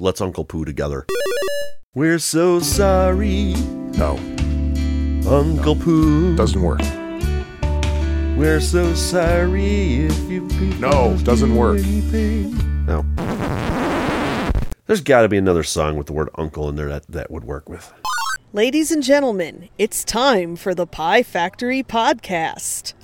Let's Uncle Pooh together. We're so sorry, No, Uncle Pooh. doesn't work. We're so sorry if you No, doesn't work. No. There's got to be another song with the word uncle in there that that would work with. Ladies and gentlemen, it's time for the Pie Factory podcast.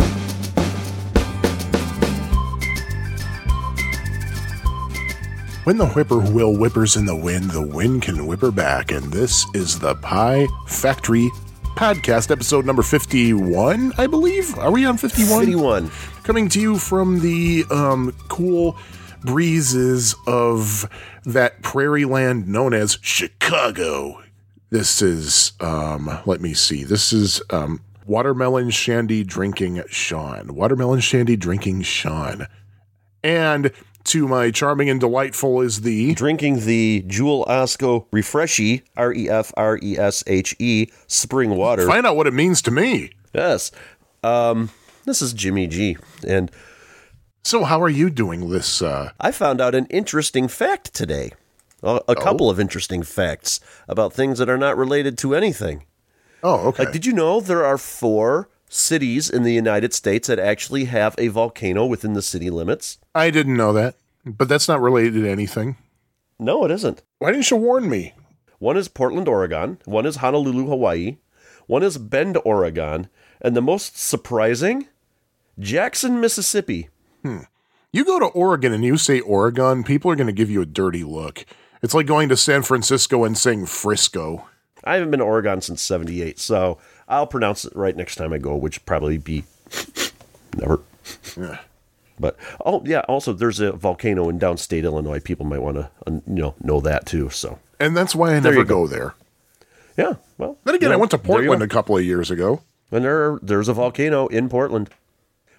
When the whippoorwill whippers in the wind, the wind can whipper back. And this is the Pie Factory podcast, episode number 51, I believe. Are we on 51? 51. Coming to you from the um, cool breezes of that prairie land known as Chicago. This is, um, let me see, this is um, Watermelon Shandy Drinking Sean. Watermelon Shandy Drinking Sean. And to my charming and delightful is the. Drinking the Jewel Osco Refreshy, R E F R E S H E, spring water. Find out what it means to me. Yes. Um, this is Jimmy G. And So, how are you doing this? Uh, I found out an interesting fact today. A, a couple of interesting facts about things that are not related to anything. oh, okay. Like, did you know there are four cities in the United States that actually have a volcano within the city limits? I didn't know that, but that's not related to anything. No, it isn't. Why didn't you warn me? One is Portland, Oregon. One is Honolulu, Hawaii. One is Bend, Oregon. And the most surprising, Jackson, Mississippi. Hmm. You go to Oregon and you say Oregon, people are going to give you a dirty look. It's like going to San Francisco and saying Frisco. I haven't been to Oregon since 78, so I'll pronounce it right next time I go, which probably be never. Yeah. But oh yeah, also there's a volcano in downstate Illinois. People might want to you know know that too. So And that's why I There never go. go there. yeah, well. Then again, you I went to Portland a couple of years ago. and there there's a volcano in Portland.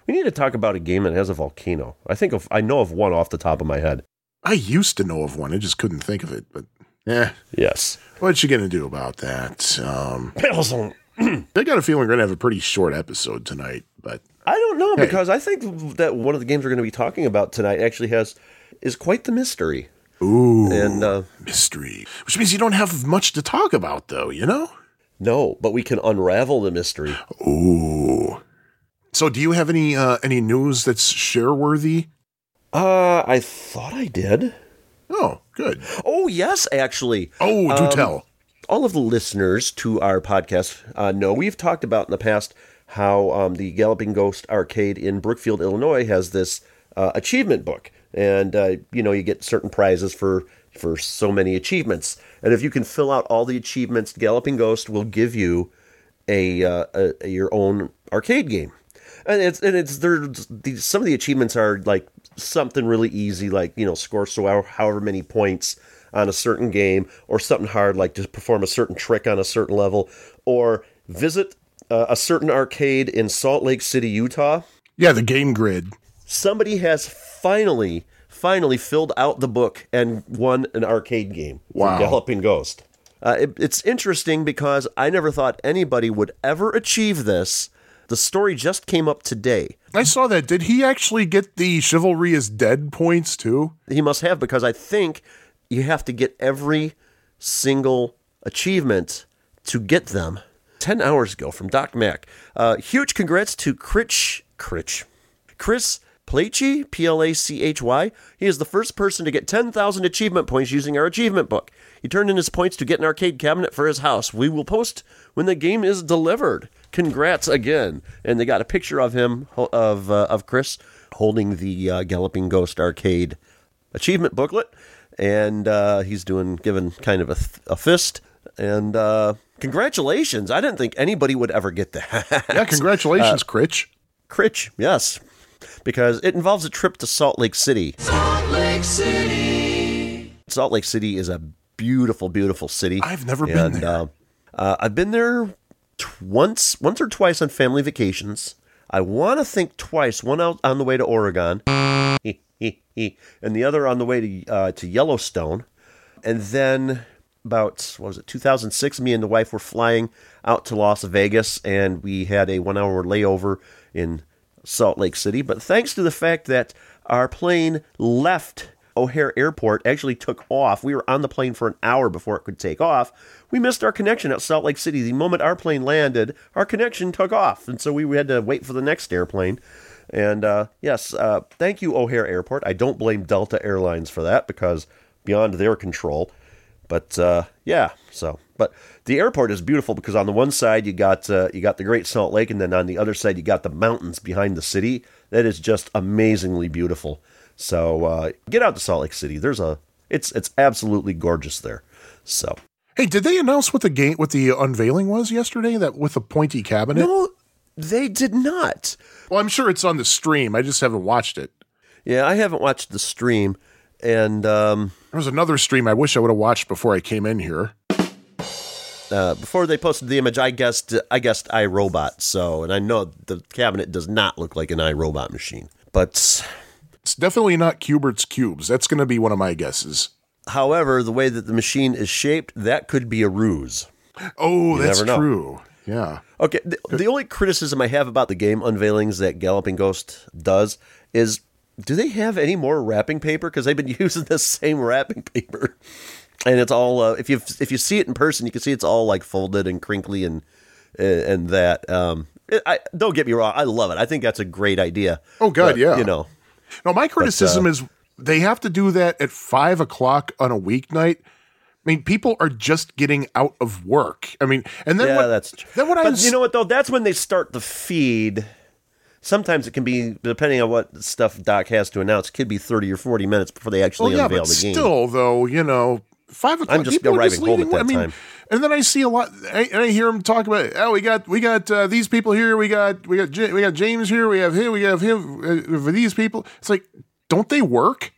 We need to talk about a game that has a volcano. I think of I know of one off the top of my head. I used to know of one. I just couldn't think of it. But yeah. Yes. what are you to do about that? Um, I got a feeling we're going to have a pretty short episode tonight. But don't know because I think that one of the games we're going to be talking about tonight actually has is quite the mystery. ooh, And uh, mystery, which means you don't have much to talk about, though. You know? no, but we can unravel the mystery. Ooh. So, do you have any uh, any news that's share worthy? Uh, I thought I did. Oh, good. Oh yes, actually. Oh, do Um, tell. all of the listeners to our podcast uh, know we've talked about in the past how um, the Galloping Ghost Arcade in Brookfield, Illinois, has this uh, achievement book, and uh, you know you get certain prizes for for so many achievements, and if you can fill out all the achievements, Galloping Ghost will give you a, uh, a, your own arcade game, and it's and it's there. The, some of the achievements are like something really easy, like you know score so however many points on a certain game, or something hard like to perform a certain trick on a certain level, or visit uh, a certain arcade in Salt Lake City, Utah. Yeah, the game grid. Somebody has finally, finally filled out the book and won an arcade game Wow. Galloping Ghost. Uh, it- it's interesting because I never thought anybody would ever achieve this. The story just came up today. I saw that. Did he actually get the chivalry is dead points too? He must have because I think you have to get every single achievement to get them. 10 hours ago from Doc Mack. Uh, huge congrats to Critch, Critch, Chris Plachy, P L A C H Y. He is the first person to get 10,000 achievement points using our achievement book. He turned in his points to get an arcade cabinet for his house. We will post when the game is delivered. Congrats again. And they got a picture of him, of, uh, of Chris, holding the uh, Galloping Ghost arcade achievement booklet, and uh, he's doing giving kind of a, th- a fist. And uh, congratulations! I didn't think anybody would ever get that. Yeah, congratulations, Uh, Critch. Critch, yes, because it involves a trip to Salt Lake City. Salt Lake City. Salt Lake City is a beautiful, beautiful city. I've never been and, there. Uh, uh, I've been there t- once, once or twice on family vacations. I want to think twice. One out on the way to Oregon, and the other on the way to uh, to Yellowstone. And then about what was it, 2006? Me and the wife were flying out to Las Vegas, and we had a one-hour layover in Salt Lake City. But thanks to the fact that our plane left O'Hare Airport actually took off. We were on the plane for an hour before it could take off. We missed our connection at Salt Lake City. The moment our plane landed, our connection took off, and so we had to wait for the next airplane. And uh, yes, uh, thank you, O'Hare Airport. I don't blame Delta Airlines for that because beyond their control. But uh, yeah, so but the airport is beautiful because on the one side you got uh, you got the Great Salt Lake, and then on the other side you got the mountains behind the city. That is just amazingly beautiful. So uh, get out to Salt Lake City. There's a it's it's absolutely gorgeous there. So Hey, did they announce what the game, what the unveiling was yesterday? That with the pointy cabinet? no, they did not. Well, I'm sure it's on the stream. I just haven't watched it. Yeah, I haven't watched the stream, and um, There was another stream I wish I would have watched before I came in here. uh, before they posted the image, I guessed I guessed iRobot. So, and I know the cabinet does not look like an iRobot machine, but It's definitely not Q*bert's Qubes. That's going to be one of my guesses. however, the way that the machine is shaped, that could be a ruse. Oh, that's never know. true. Yeah. Okay, the, the only criticism I have about the game unveilings that Galloping Ghost does is do they have any more wrapping paper? Because they've been using the same wrapping paper, and it's all uh, if you if you see it in person, you can see it's all like folded and crinkly and and that. Um, I don't get me wrong, I love it. I think that's a great idea. Oh, God, But, yeah. You know, No, my criticism uh, is they have to do that at five o'clock on a weeknight. I mean, people are just getting out of work. I mean, and then yeah, what, that's true. then what but I'm you know what though? That's when they start the feed. Sometimes it can be depending on what stuff Doc has to announce. It could be thirty or forty minutes before they Well, actually Oh, yeah, unveil but the game. still, though, you know, five o'clock. I'm just people arriving home at that I mean, time. And then I see a lot, I, and I hear them talk about, oh, we got, we got uh, these people here, we got, we got, J- we got James here, we have him, we have him uh, for these people. It's like, don't they work?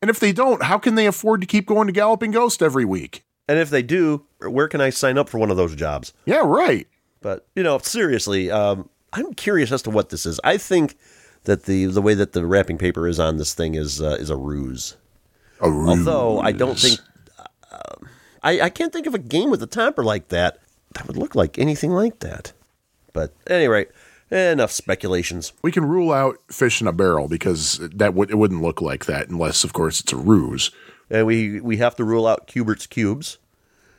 And if they don't, how can they afford to keep going to Galloping Ghost every week? And if they do, where can I sign up for one of those jobs? Yeah, right. But you know, seriously, um, I'm curious as to what this is. I think that the the way that the wrapping paper is on this thing is uh, is a ruse. A Although I don't think uh, I I can't think of a game with a topper like that that would look like anything like that. But anyway, enough speculations. we can rule out fish in a barrel because that would it wouldn't look like that unless, of course, it's a ruse. And we we have to rule out Q*bert's Qubes.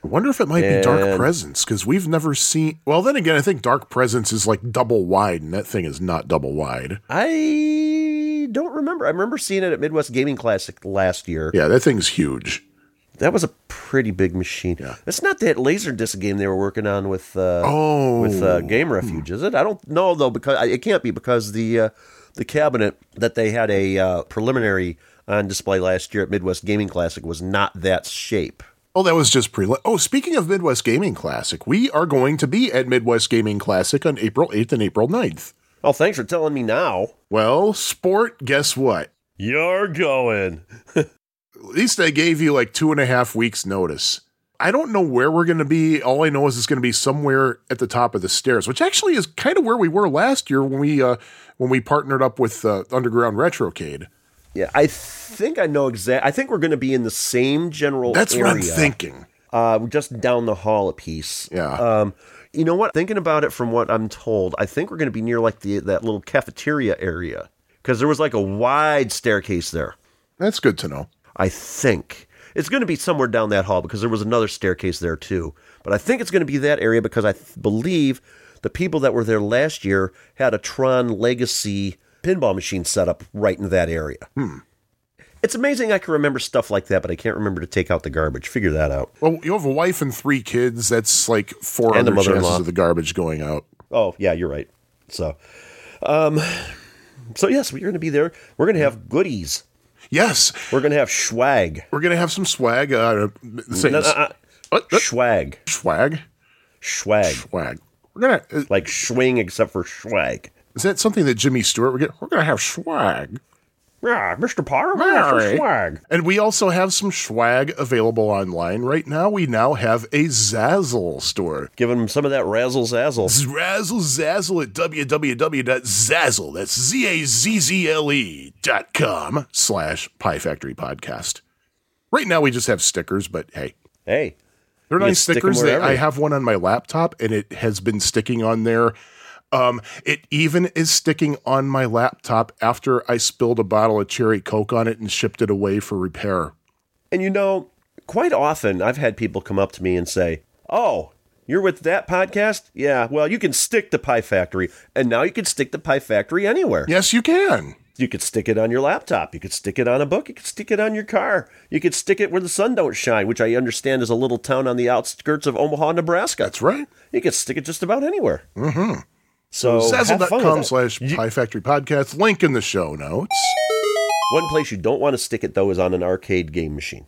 I wonder if it might be Dark Presence because we've never seen. Well, then again, I think Dark Presence is like double wide, and that thing is not double wide. I don't remember. I remember seeing it at Midwest Gaming Classic last year. Yeah, that thing's huge. That was a pretty big machine. Yeah. It's not that Laserdisc game they were working on with uh, Oh. with uh, Game Refuge, is it? I don't know though because it can't be because the uh, the cabinet that they had a uh, preliminary on display last year at Midwest Gaming Classic was not that shape. Oh, that was just pre. Oh, speaking of Midwest Gaming Classic, we are going to be at Midwest Gaming Classic on April 8th and April 9th. Oh, thanks for telling me now. Well, sport, guess what? You're going. At least I gave you like two and a half weeks' notice. I don't know where we're going to be. All I know is it's going to be somewhere at the top of the stairs, which actually is kind of where we were last year when we uh, when we partnered up with uh, Underground Retrocade. Yeah, I think I know exactly. I think we're going to be in the same general. That's area. what I'm thinking. Uh, just down the hall a piece. Yeah. Um, you know what? Thinking about it from what I'm told, I think we're going to be near like the that little cafeteria area because there was like a wide staircase there. That's good to know. I think it's going to be somewhere down that hall because there was another staircase there too. But I think it's going to be that area because I th- believe the people that were there last year had a Tron Legacy pinball machine set up right in that area. It's amazing I can remember stuff like that, but I can't remember to take out the garbage. Figure that out. Well, you have a wife and three kids. That's like four And other chances of the garbage going out. Oh, yeah, you're right. So, um, so yes, we're going to be there. We're going to have goodies. Yes, We're going to have swag. we're gonna have some swag. Uh, say, No, no, uh, what? What? Swag. swag, Swag. swag. We're gonna. Is, Like swing, except for swag. Is that something that Jimmy Stewart would get? We're gonna have swag. Yeah, Mr. Potter, we're gonna have some swag. And we also have some swag available online right now. We now have a Zazzle store. Give them some of that razzle zazzle. Razzle Zazzle at www.zazzle, that's Z-A-Z-Z-L-E E dot com slash Pie Factory Podcast. Right now we just have stickers, but hey, Hey, they're nice stickers. They, wherever. I have one on my laptop and it has been sticking on there Um, it even is sticking on my laptop after I spilled a bottle of cherry coke on it and shipped it away for repair. And you know, quite often I've had people come up to me and say, "Oh, you're with that podcast? Yeah, well, you can stick to Pie Factory, and now you can stick to Pie Factory anywhere. Yes, you can. You could stick it on your laptop. You could stick it on a book. You could stick it on your car. You could stick it where the sun don't shine, which I understand is a little town on the outskirts of Omaha, Nebraska. That's right. You could stick it just about anywhere. Mm-hmm. So have fun with Zazzle.com slash Pie Factory Podcast. Link in the show notes. One place you don't want to stick it though is on an arcade game machine.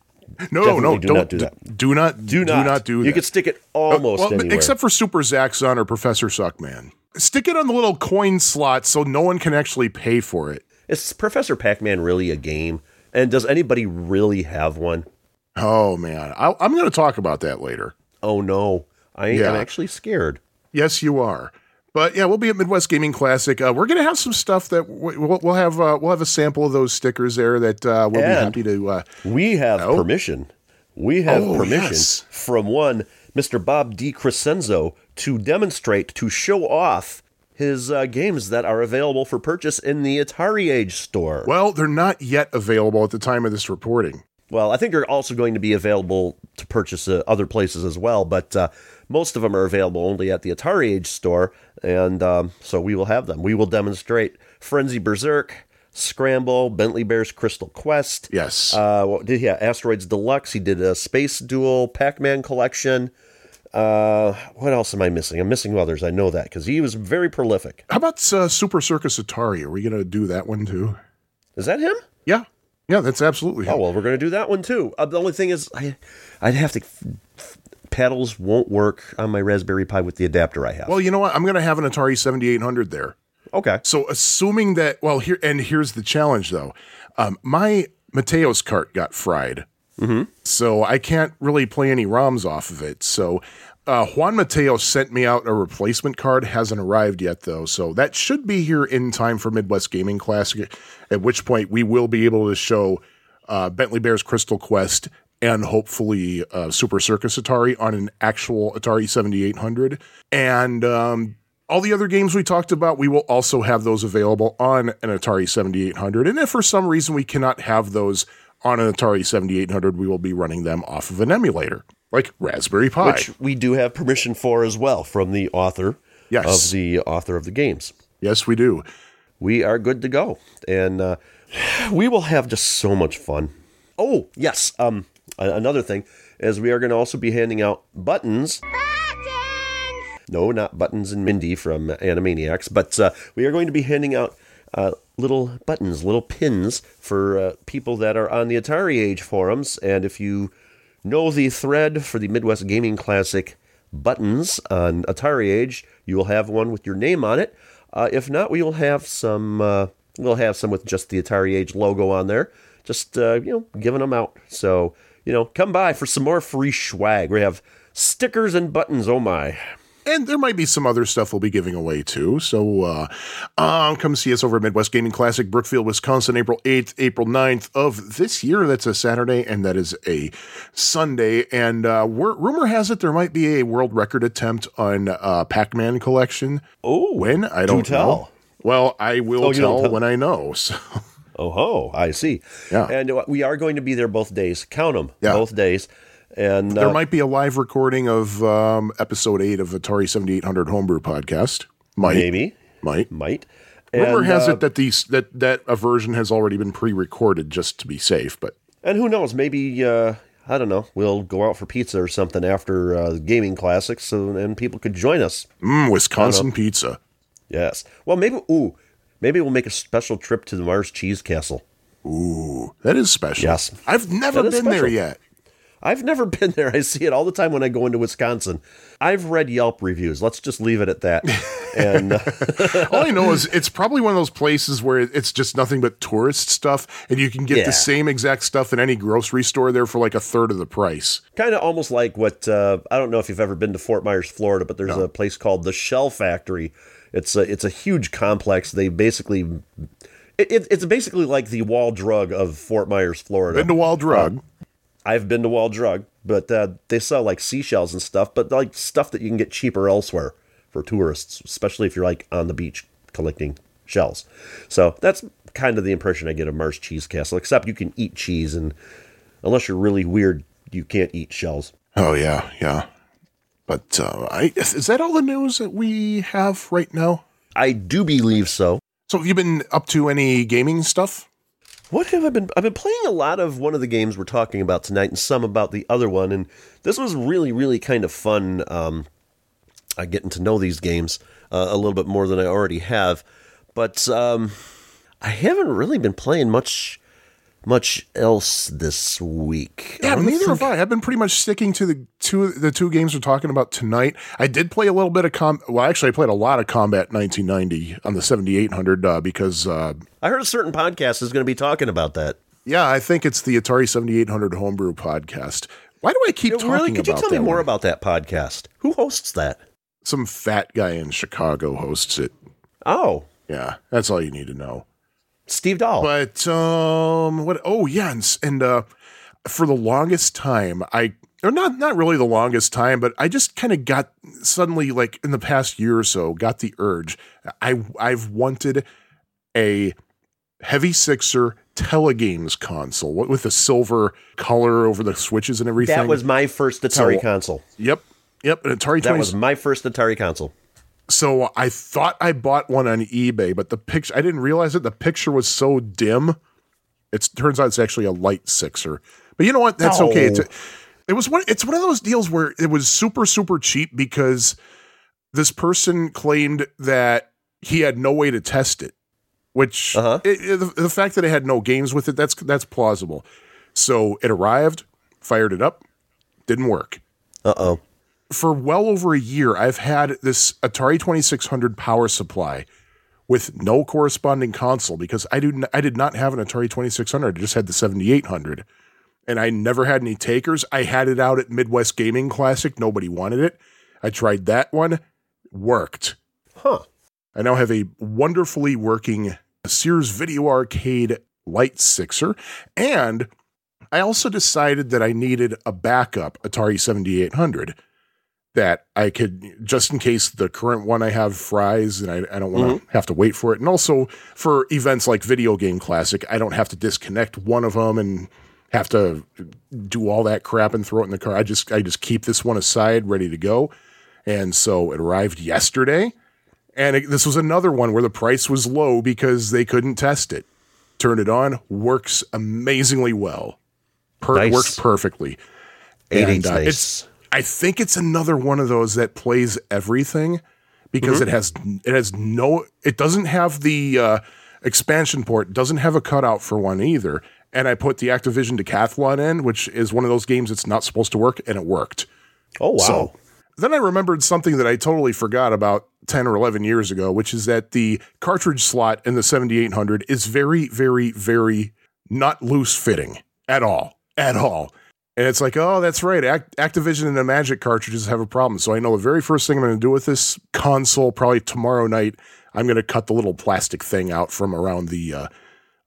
No, Definitely no, do don't not do that. Do not Do not. do that. You could stick it uh, almost Well, anywhere. except for Super Zaxxon or Professor Suckman. Stick it on the little coin slot so no one can actually pay for it. is Professor Pac-Man really a game? And does anybody really have one? Oh man, I, I'm going to talk about that later. Oh no, I am Yeah. actually scared. Yes, you are. But yeah, we'll be at Midwest Gaming Classic. Uh, we're going to have some stuff that w- we'll, we'll have. Uh, we'll have a sample of those stickers there that uh, we'll be happy to. Uh, We have Oh. permission. We have Oh, permission yes. from one Mr. Bob DeCrescenzo to demonstrate, to show off his uh, games that are available for purchase in the Atari Age store. well, they're not yet available at the time of this reporting. Well, I think they're also going to be available to purchase uh, other places as well, but uh, most of them are available only at the Atari Age store, and um, so we will have them. We will demonstrate Frenzy Berserk, Scramble, Bentley Bears Crystal Quest. Yes. Uh, what did he have? Asteroids Deluxe. He did a Space Duel, Pac Man Collection. Uh, what else am I missing? I'm missing others. I know that because he was very prolific. How about uh, Super Circus Atari? Are we going to do that one too? Is that him? Yeah. Yeah, that's absolutely. Oh well, we're going to do that one too. Uh, the only thing is, I, I'd have to. Paddles won't work on my Raspberry Pi with the adapter I have. Well, you know what? I'm going to have an Atari 7800 there. okay. So, assuming that, well, here and here's the challenge though. Um, my Mateos cart got fried, mm-hmm. so I can't really play any ROMs off of it. So, uh, Juan Mateo sent me out a replacement card. Hasn't arrived yet though, so that should be here in time for Midwest Gaming Classic. At which point, we will be able to show uh, Bentley Bears Crystal Quest and hopefully uh, Super Circus Atari on an actual Atari 7800. And um, all the other games we talked about, we will also have those available on an Atari 7800. And if for some reason we cannot have those on an Atari 7800, we will be running them off of an emulator, like Raspberry Pi. Which we do have permission for as well from the author Yes. of the author of the games. yes, we do. We are good to go, and uh, we will have just so much fun. Oh yes, um, another thing is we are going to also be handing out buttons. No, not Buttons and Mindy from Animaniacs, but uh, we are going to be handing out uh, little buttons, little pins for uh, people that are on the Atari Age forums. And if you know the thread for the Midwest Gaming Classic buttons on Atari Age, you will have one with your name on it. Uh, if not, we will have some. Uh, we'll have some with just the Atari Age logo on there. Just uh, you know, giving them out. So you know, come by for some more free swag. We have stickers and buttons. Oh my! And there might be some other stuff we'll be giving away too. So uh, um, come see us over at Midwest Gaming Classic, Brookfield, Wisconsin, April 8th, April 9th of this year. That's a Saturday, and that is a Sunday. And uh, rumor has it there might be a world record attempt on uh, Pac Man collection. Oh, When? I don't tell. know. Well, I will Oh, tell tell. when I know. So. Oh, ho, I see. Yeah. And uh, we are going to be there both days. Count them, Yeah. both days. And There uh, might be a live recording of um, episode 8 of Atari 7800 Homebrew Podcast. Might. maybe, Might. might. Rumor And, has uh, it that these that that a version has already been pre-recorded just to be safe, but And who knows? Maybe uh, I don't know. We'll go out for pizza or something after uh, gaming classics, so and people could join us. mm, Wisconsin pizza. Yes. Well, maybe. Ooh, maybe we'll make a special trip to the Mars Cheese Castle. Ooh, that is special. Yes. I've never been there yet. I've never been there. I see it all the time when I go into Wisconsin. I've read Yelp reviews. Let's just leave it at that. and uh, All I know is it's probably one of those places where it's just nothing but tourist stuff, and you can get Yeah. the same exact stuff in any grocery store there for like a third of the price. kind of almost like what uh, I don't know if you've ever been to Fort Myers, Florida, but there's a place called the Shell Factory. It's a it's a huge complex. They basically it, it, it's basically like the wall drug of Fort Myers, Florida. Been to Wall Drug. I've been to Wall Drug, but uh, they sell like seashells and stuff, but like stuff that you can get cheaper elsewhere for tourists, especially if you're like on the beach collecting shells. So that's kind of the impression I get of Mars Cheese Castle. Except you can eat cheese, and unless you're really weird, you can't eat shells. Oh yeah, yeah. But uh, I, is that all the news that we have right now? I do believe so. So have you been up to any gaming stuff? What have I been? I've been playing a lot of one of the games we're talking about tonight, and some about the other one. And this was really, really kind of fun. Um, uh, getting to know these games uh, a little bit more than I already have, but um, I haven't really been playing much much else this week. Yeah, neither think- have I. I've been pretty much sticking to the two the two games we're talking about tonight. I did play a little bit of com. Well, actually, I played a lot of Combat 1990 on the 7800 uh, because uh, I heard a certain podcast is going to be talking about that. yeah, I think it's the Atari 7800 Homebrew podcast. Why do I keep talking really? Could you about tell me more one? about that podcast? Who hosts that? Some fat guy in Chicago hosts it. Oh, Yeah, that's all you need to know. Steve Dahl. But um, what? Oh yeah, and, and uh, for the longest time, I or not not really the longest time, but I just kind of got suddenly like in the past year or so got the urge. I I've wanted a heavy sixer telegames console what- with the silver color over the switches and everything. that was my first Atari So- console. yep. Yep, an Atari That 20 was my first Atari console. So I thought I bought one on eBay, but the picture I didn't realize it. The picture was so dim. It turns out it's actually a light sixer. But you know what? That's okay. Oh. It's, it was one. It's one of those deals where it was super super cheap because this person claimed that he had no way to test it. Which Uh-huh. it- it- the, the fact that it had no games with it that's that's plausible. So it arrived, fired it up, didn't work Uh oh. For well over a year, I've had this Atari 2600 power supply with no corresponding console because I do n- I did not have an Atari 2600. I just had the 7800. And I never had any takers. I had it out at Midwest Gaming Classic. Nobody wanted it. I tried that one. Worked. Huh. I now have a wonderfully working Sears Video Arcade Light Sixer. And I also decided that I needed a backup Atari 7800 that I could, just in case the current one I have fries and I, I don't want to have to wait for it. And also for events like Video Game Classic, I don't have to disconnect one of them and have to do all that crap and throw it in the car. I just, I just keep this one aside, ready to go. And so it arrived yesterday. And it, this was another one where the price was low because they couldn't test it. Turn it on, works amazingly well. Per- Nice. Works perfectly. Eight And, uh, nice. it's I think it's another one of those that plays everything because Mm-hmm. it has it has no it doesn't have the uh, expansion port, doesn't have a cutout for one either. And I put the Activision Decathlon in, which is one of those games that's not supposed to work, and it worked. oh wow. So then I remembered something that I totally forgot about 10 or 11 years ago, which is that the cartridge slot in the 7800 is very, very, very not loose fitting at all. At all. And it's like, oh, that's right. Act- Activision and the Magic cartridges have a problem. So I know the very first thing I'm going to do with this console, probably tomorrow night, I'm going to cut the little plastic thing out from around the uh,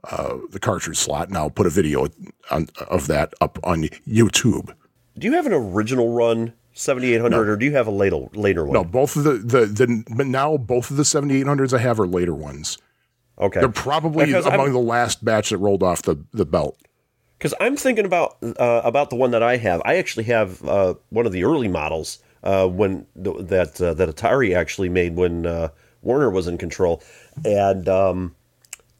uh, the cartridge slot, and I'll put a video on, of that up on YouTube. do you have an original run 7800 or do you have a later later one? No, both of the the the but now both of the 7800s I have are later ones. Okay. They're probably Because among I'm- the last batch that rolled off the the belt. Because I'm thinking about uh, about the one that I have. I actually have uh, one of the early models uh, when th- that uh, that Atari actually made when uh, Warner was in control, and um,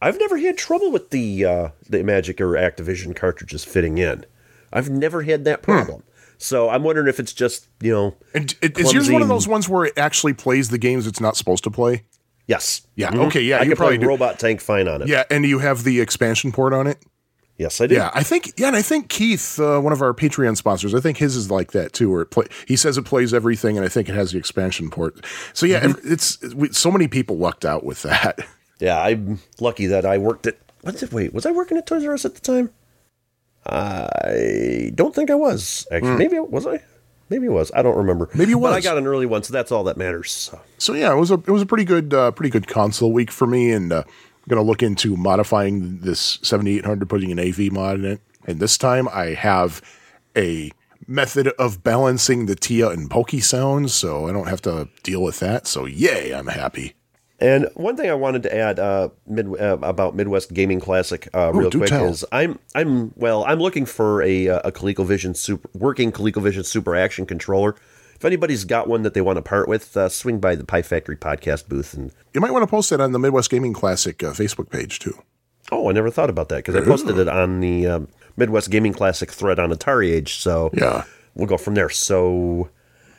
I've never had trouble with the uh, the Magic or Activision cartridges fitting in. I've never had that problem. So I'm wondering if it's just you know. And it, is yours one of those ones where it actually plays the games it's not supposed to play? Yes. Yeah. Okay. Yeah. I you could play probably do. Robot Tank fine on it. Yeah, and you have the expansion port on it. Yes, I do. Yeah, I think. Yeah, and I think Keith, uh, one of our Patreon sponsors, I think his is like that too. Where it play, he says it plays everything, and I think it has the expansion port. So yeah, Mm-hmm. it's we, so many people lucked out with that. Yeah, I'm lucky that I worked at. What did wait? Was I working at Toys R Us at the time? I don't think I was. Actually, maybe was I. Maybe it was. I don't remember. Maybe you But I got an early one, so that's all that matters. So. So yeah, it was a it was a pretty good uh, pretty good console week for me, and uh, I'm gonna look into modifying this 7800, putting an AV mod in it. And this time I have a method of balancing the TIA and Pokey sounds, so I don't have to deal with that. So yay, I'm happy. And one thing I wanted to add uh, mid, uh, about Midwest Gaming Classic uh, real quick tell. is I'm I'm well I'm looking for a uh, a ColecoVision super working ColecoVision Super Action controller. If anybody's got one that they want to part with, uh, swing by the Pie Factory podcast booth and You might want to post that on the Midwest Gaming Classic uh, Facebook page too. oh I never thought about that because I posted it on the um, Midwest Gaming Classic thread on Atari Age. So Yeah. we'll go from there. So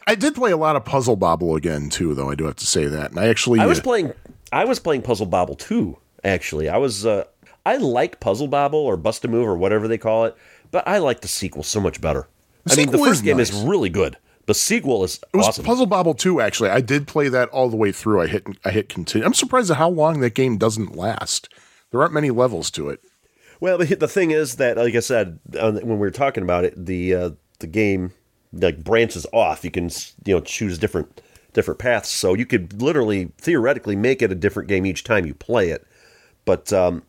I did play a lot of Puzzle Bobble again too, though I do have to say that. And I actually I was uh, playing. I was playing Puzzle Bobble too. Actually, I was. Uh, I like Puzzle Bobble or Bust a Move or whatever they call it, but I like the sequel so much better. I mean, the first game is really good. The sequel is It was awesome. Puzzle Bobble 2, actually. I did play that all the way through. I hit I hit continue. I'm surprised at how long that game doesn't last. There aren't many levels to it. well, the, the thing is that, like I said, uh, when we were talking about it, the uh, the game like branches off. You can you know choose different different paths, so you could literally theoretically make it a different game each time you play it. But um,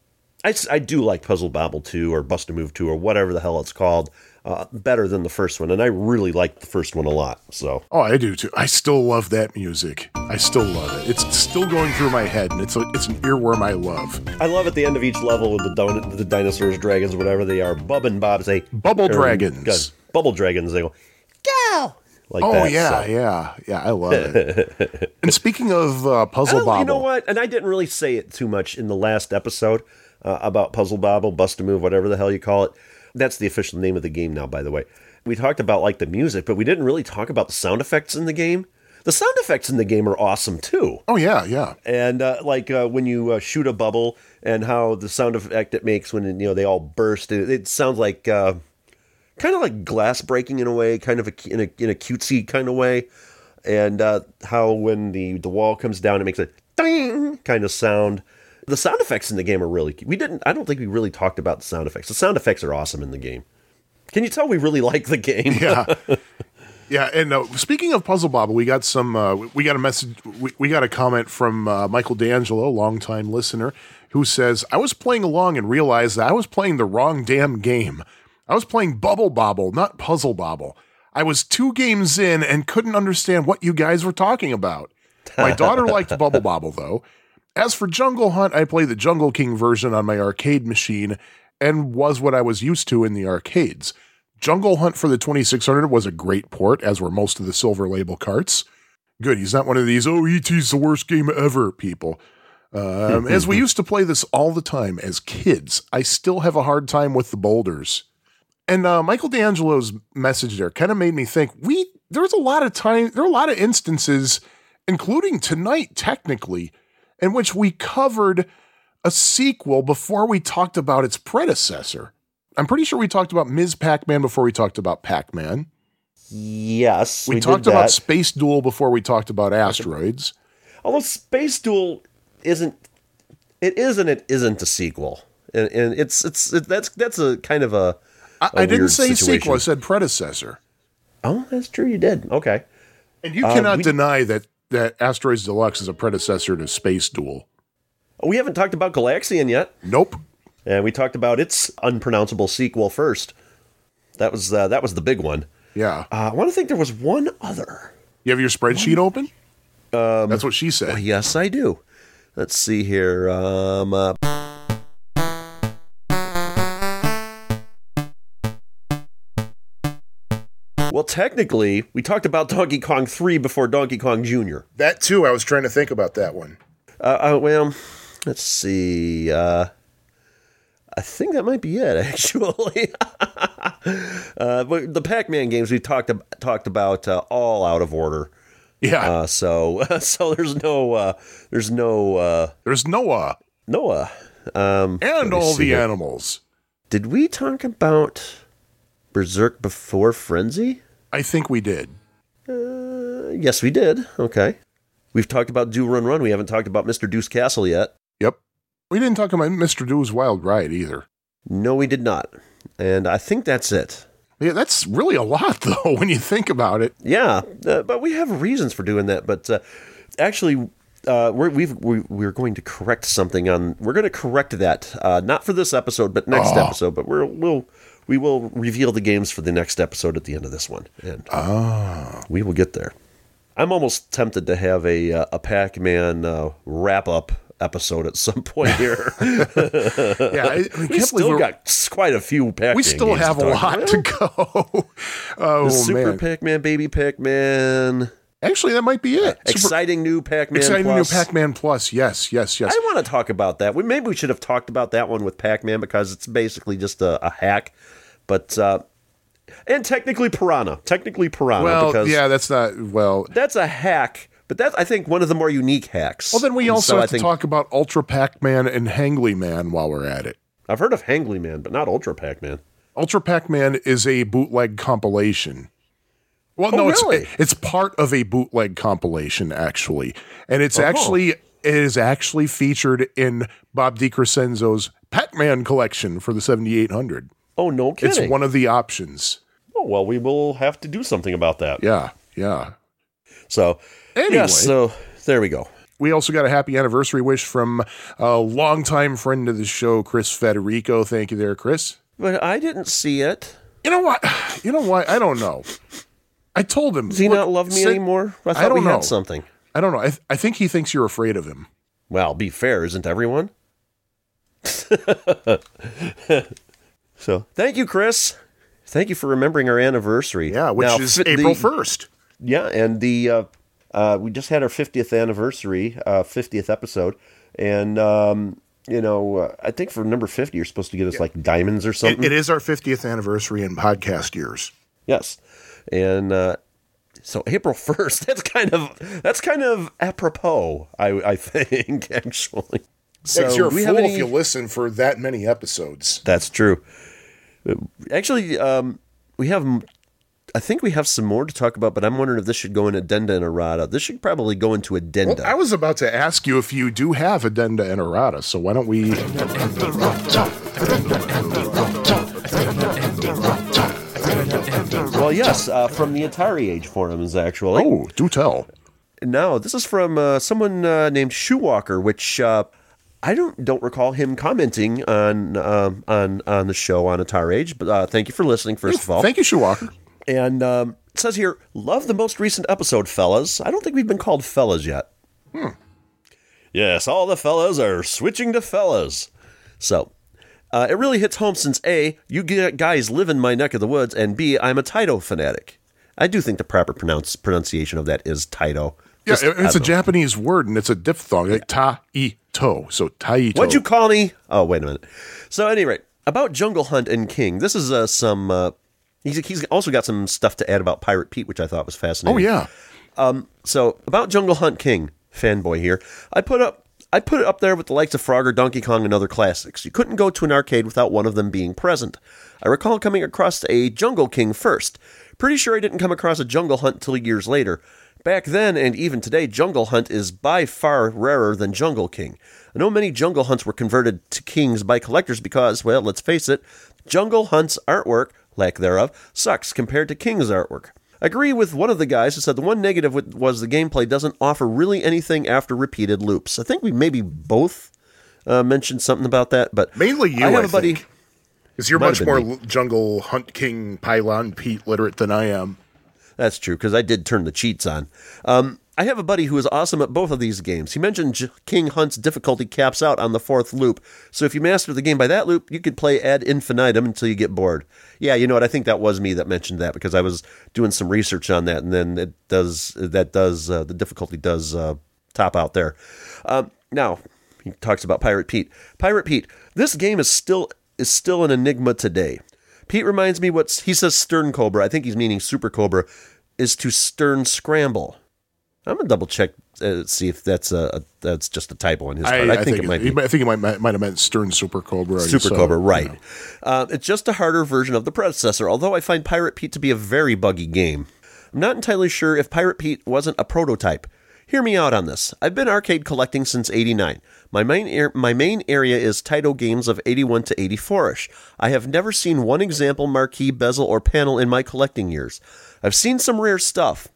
I, I do like Puzzle Bobble 2 or Bust a Move 2 or whatever the hell it's called uh, better than the first one. And I really like the first one a lot. So Oh, I do too. I still love that music. I still love it. It's still going through my head, and it's a, it's an earworm I love. I love at the end of each level with the, don- the dinosaurs, dragons, whatever they are, Bub and Bob say, Bubble or, dragons. God, Bubble dragons, they go, go! Like Oh that, yeah, so. yeah, yeah. I love it. and speaking of uh, Puzzle Bobble, You know what? And I didn't really say it too much in the last episode uh, about Puzzle Bobble, Bust a Move, whatever the hell you call it. That's the official name of the game now, by the way. We talked about like the music, but we didn't really talk about the sound effects in the game. The sound effects in the game are awesome too. Oh yeah, yeah. And uh, like uh, when you uh, shoot a bubble and how the sound effect it makes when you know they all burst, it, it sounds like uh, kind of like glass breaking in a way, kind of a, in a in a cutesy kind of way. And uh, how when the the wall comes down, it makes a ding kind of sound. The sound effects in the game are really. We didn't. I don't think we really talked about the sound effects. The sound effects are awesome in the game. Can you tell we really like the game? yeah yeah and uh, speaking of puzzle bobble we got some uh, we got a message we, we got a comment from uh, michael d'angelo longtime listener who says i was playing along and realized that i was playing the wrong damn game i was playing bubble bobble not puzzle bobble i was two games in and couldn't understand what you guys were talking about my daughter liked bubble bobble though as for jungle hunt i played the jungle king version on my arcade machine and was what i was used to in the arcades Jungle Hunt for the 2600 was a great port, as were most of the Silver Label carts. Good, he's not one of these, oh, ET's the worst game ever people. Um, as we used to play this all the time as kids, I still have a hard time with the boulders. And uh, Michael D'Angelo's message there kind of made me think we there's a lot of time, there are a lot of instances, including tonight, technically, in which we covered a sequel before we talked about its predecessor. I'm pretty sure we talked about Ms. Pac Man before we talked about Pac Man. Yes, We, we, talked about. Space Duel before we talked about asteroids. Although Space Duel isn't, it is and it isn't a sequel, and, and it's it's it, that's that's a kind of a. I, a I didn't say situation. sequel, I said predecessor. Oh, that's true. You did. Okay. And you cannot Uh, we- deny that, that Asteroids Deluxe is a predecessor to Space Duel. We haven't talked about Galaxian yet, Nope. and we talked about its unpronounceable sequel first. That was uh, that was the big one. Yeah. Uh, I want to think there was one other. You have your spreadsheet open? Um, That's what she said. Yes, I do. Let's see here. Um, uh, well, technically, we talked about Donkey Kong 3 before Donkey Kong Jr. That too, I was trying to think about that one. Uh, uh, well, let's see. Uh, I think that might be it, actually. uh, but the Pac-Man games we talked ab- talked about uh, all out of order. Yeah. Uh, so so there's no uh, there's no uh, There's Noah Noah. Um, and all the here. animals. Did we talk about Berserk before Frenzy? I think we did. Uh, yes, we did. Okay. We've talked about Do Run Run. We haven't talked about Mr. Do's Castle yet. Yep. We didn't talk about Mr. Do's Wild Ride either. No, we did not. And I think that's it. Yeah, that's really a lot, though, when you think about it. Yeah, uh, but we have reasons for doing that. But uh, actually, uh, we're, we've, we, we're going to correct something on. We're going to correct that, uh, not for this episode, but next Oh. episode. But we're, we'll we will reveal the games for the next episode at the end of this one, and we will get there. I'm almost tempted to have a uh, a Pac-Man uh, wrap up episode at some point here. Yeah, I, I we can't still got quite a few Pac-Man. we still have a lot about. to go. oh The Super man! Pac-Man, Baby Pac-Man, Actually, that might be it. Super- exciting new Pac-Man. exciting Plus. new Pac-Man Plus. Yes, yes, yes. I want to talk about that. We maybe we should have talked about that one with Pac-Man because it's basically just a, a hack, but uh, and technically Piranha, technically Piranha, well, because yeah, that's not well. that's a hack. But that's I think one of the more unique hacks. Well, then we And also so I have to think- talk about Ultra Pac-Man and Hangly Man while we're at it. I've heard of Hangly Man, but not Ultra Pac-Man. Ultra Pac-Man is a bootleg compilation. Well, Oh, no, really? it's it's part of a bootleg compilation actually, and it's Oh. actually it is actually featured in Bob DeCrescenzo's Pac-Man collection for the 7800. Oh no, It's one of the options. oh well, we will have to do something about that. Yeah, yeah. So Anyway. yes, so there we go. We also got a happy anniversary wish from a longtime friend of the show, Chris Federico. Thank you there, Chris. But I didn't see it. You know what? You know what? I don't know. I told him. Does he not love me send- anymore? I thought don't we know. had something. I don't know. I, th- I think he thinks you're afraid of him. Well, be fair, isn't everyone? so, thank you, Chris. Thank you for remembering our anniversary. Yeah, which Now, is fi- April 1st. Yeah, and the uh, uh, we just had our 50th anniversary, uh, 50th episode, and um, you know, uh, I think for number 50, you're supposed to get us like diamonds or something. It, it is our 50th anniversary in podcast years. Yes, and uh, so April 1st. That's kind of that's kind of apropos. I I think actually. So, you're a fool have if you listen for that many episodes. That's true. Actually, um, we have. I think we have some more to talk about, but I'm wondering if this should go in addenda and errata. This should probably go into addenda. Well, I was about to ask you if you do have addenda and errata, so why don't we? well, yes, uh, from the Atari Age forums, actually. Oh, do tell. No, this is from uh, someone uh, named Shoewalker, which uh, I don't don't recall him commenting on um, on on the show on Atari Age. But uh, thank you for listening, first of all. Thank you, Shoewalker. And um, it says here, love the most recent episode, fellas. I don't think we've been called fellas yet. Hmm. Yes, all the fellas are switching to fellas. So, uh, it really hits home since A, you guys live in my neck of the woods, and B, I'm a Taito fanatic. I do think the proper pronounce- pronunciation of that is Taito. Yeah, Just- it's a know. Japanese word and it's a diphthong, like ta i to. So taito. What'd you call me? Oh, wait a minute. So, at any rate, about Jungle Hunt and King, this is uh, some. Uh, he's, he's also got some stuff to add about Pirate Pete, which I thought was fascinating. Oh yeah. So about Jungle Hunt King, fanboy here. I put up I put it up there with the likes of Frogger, Donkey Kong, and other classics. You couldn't go to an arcade without one of them being present. I recall coming across a Jungle King first. Pretty sure I didn't come across a Jungle Hunt till years later. Back then and even today, Jungle Hunt is by far rarer than Jungle King. I know many Jungle Hunts were converted to Kings by collectors because, well, let's face it, Jungle Hunt's artwork, lack thereof, sucks compared to King's artwork. I agree with one of the guys who said the one negative was the gameplay doesn't offer really anything after repeated loops. I think we maybe both uh, mentioned something about that, but Mainly you, I have I a buddy. Because you're much more me. jungle hunt king pylon Pete literate than I am. That's true because I did turn the cheats on. Um, I have a buddy who is awesome at both of these games. He mentioned King Hunt's difficulty caps out on the fourth loop, so if you master the game by that loop, you could play ad infinitum until you get bored. Yeah, you know what? I think that was me that mentioned that because I was doing some research on that, and then it does that does uh, the difficulty does uh, top out there. Um, now he talks about Pirate Pete. Pirate Pete, this game is still is still an enigma today. Pete reminds me what's he says stern cobra. I think he's meaning super cobra is to stern scramble. I'm gonna double check uh, see if that's a, a that's just a typo on his part. I, think, it might be I think he might might have meant Stern Super Cobra. Super so, Cobra, you right? know. Uh, it's just a harder version of the predecessor. Although I find Pirate Pete to be a very buggy game, I'm not entirely sure if Pirate Pete wasn't a prototype. Hear me out on this. I've been arcade collecting since '89. My main ar- my main area is Taito games of '81 to '84ish. I have never seen one example marquee, bezel, or panel in my collecting years. I've seen some rare stuff.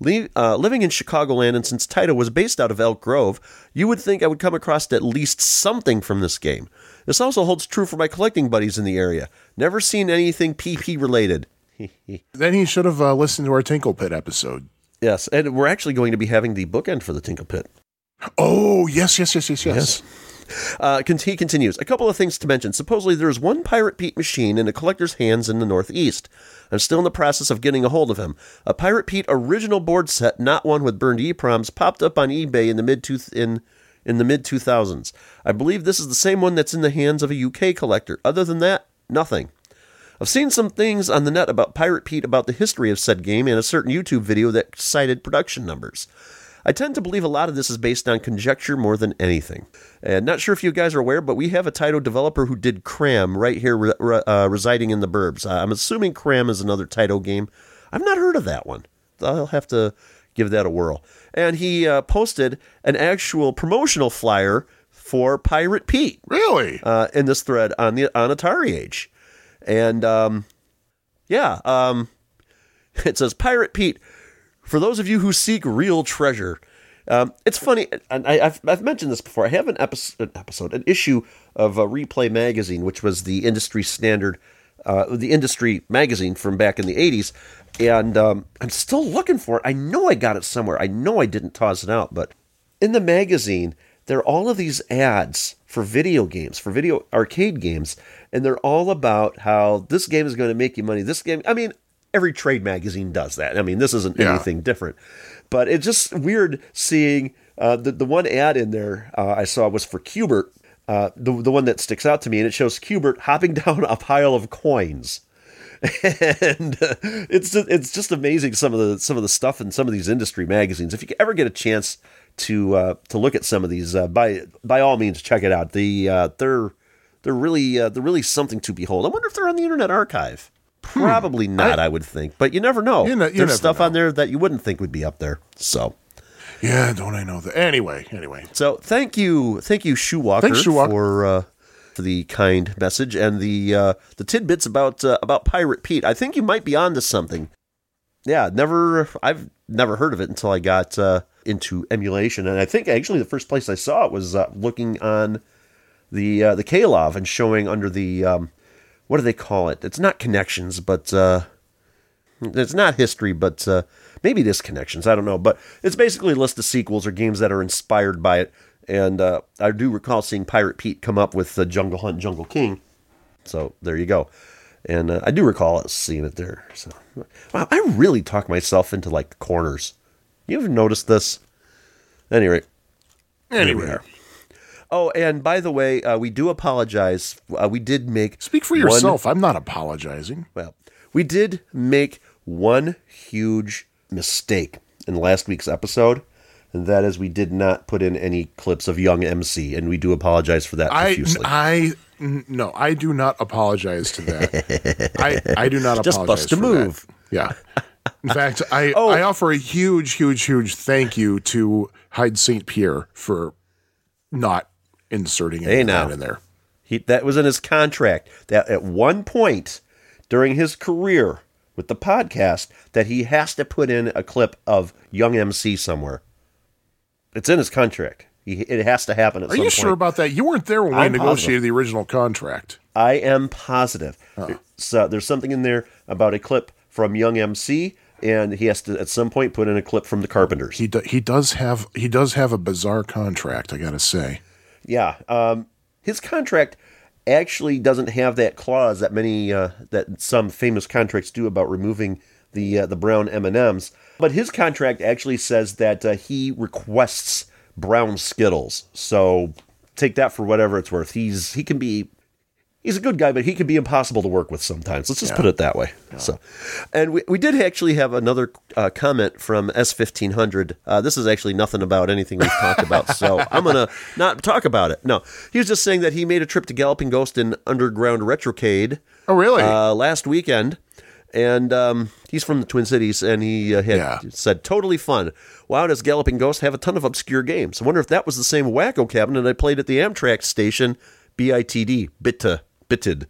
Le- uh, living in Chicagoland, and since Taito was based out of Elk Grove, you would think I would come across at least something from this game. This also holds true for my collecting buddies in the area. Never seen anything PP related. Then he should have uh, listened to our Tinkle Pit episode. Yes, and we're actually going to be having the bookend for the Tinkle Pit. Oh, yes, yes, yes, yes, yes. Uh, he continues. A couple of things to mention. Supposedly, there is one Pirate Pete machine in a collector's hands in the Northeast. I'm still in the process of getting a hold of him. A Pirate Pete original board set, not one with burned EPROMs, popped up on eBay in the mid two in in the mid 2000s. I believe this is the same one that's in the hands of a UK collector. Other than that, nothing. I've seen some things on the net about Pirate Pete about the history of said game and a certain YouTube video that cited production numbers. I tend to believe a lot of this is based on conjecture more than anything. And not sure if you guys are aware, but we have a Taito developer who did Cram right here, re- re- uh, residing in the burbs. Uh, I'm assuming Cram is another Taito game. I've not heard of that one. I'll have to give that a whirl. And he uh, posted an actual promotional flyer for Pirate Pete Really? uh, in this thread on the on Atari Age, and um, yeah, um, it says Pirate Pete. For those of you who seek real treasure, um, it's funny, and I, I've I've mentioned this before. I have an episode, an, episode, an issue of uh, Replay magazine, which was the industry standard, uh, the industry magazine from back in the '80s, and um, I'm still looking for it. I know I got it somewhere. I know I didn't toss it out, but in the magazine, there are all of these ads for video games, for video arcade games, and they're all about how this game is going to make you money. This game, I mean, every trade magazine does that. I mean, this isn't Yeah. anything different, but it's just weird seeing uh, the the one ad in there uh, I saw was for Q*bert, uh, the the one that sticks out to me, and it shows Q*bert hopping down a pile of coins and uh, it's just, it's just amazing some of the some of the stuff in some of these industry magazines. If you ever get a chance to uh, to look at some of these, uh, by by all means check it out. The uh, they're they're really uh, they're really something to behold. I wonder if they're on the Internet Archive. Probably not, I, would think, but you never know. You ne- you There's stuff know. on there that you wouldn't think would be up there. So, Yeah, don't I know that? Anyway, anyway. so thank you, thank you, Shoewalker, Thanks, Shoewalker. for uh, for the kind message and the uh, the tidbits about uh, about Pirate Pete. I think you might be onto something. Yeah, never. I've never heard of it until I got uh, into emulation, and I think actually the first place I saw it was uh, looking on the uh, the KLOV and showing under the um, what do they call it? It's not connections, but uh, it's not history, but uh, maybe it is connections. I don't know, but it's basically a list of sequels or games that are inspired by it. And uh, I do recall seeing Pirate Pete come up with uh, Jungle Hunt, Jungle King. So there you go. And uh, I do recall seeing it there. So wow, I really talk myself into like corners. You ever noticed this? Anyway, Anyway, are. Oh, and by the way, uh, we do apologize. Uh, we did make speak for one- yourself. I'm not apologizing. well, we did make one huge mistake in last week's episode, and that is we did not put in any clips of Young MC, and we do apologize for that I, profusely. I, n- no, I do not apologize to that. I, I do not Just apologize bust a move. That. Yeah. In fact, I, Oh. I offer a huge, huge, huge thank you to Hyde St. Pierre for not inserting Hey, now. in there. he, that was in his contract. That at one point during his career with the podcast, that he has to put in a clip of Young MC somewhere. It's in his contract. He, it has to happen at Are you point. sure about that? You weren't there when I'm negotiated positive. the original contract. I am positive. Uh-huh. So there's something in there about a clip from Young MC, and he has to at some point put in a clip from the Carpenters. He do, he does have he does have a bizarre contract. I gotta say. Yeah, um, his contract actually doesn't have that clause that many uh, that some famous contracts do about removing the uh, the brown M and M's. But his contract actually says that uh, he requests brown Skittles. So take that for whatever it's worth. He's he can be he's a good guy, but he can be impossible to work with sometimes. Let's just put it that way. So, and we, we did actually have another uh, comment from S1500. Uh, this is actually nothing about anything we've talked about, so I'm going to not talk about it. No, he was just saying that he made a trip to Galloping Ghost in Underground Retrocade Oh really? uh, last weekend. And um, he's from the Twin Cities, and he uh, had Yeah. said, totally fun. Wow, does Galloping Ghost have a ton of obscure games? I wonder if that was the same Wacko cabinet I played at the Amtrak station, BITD, BITA, BITID,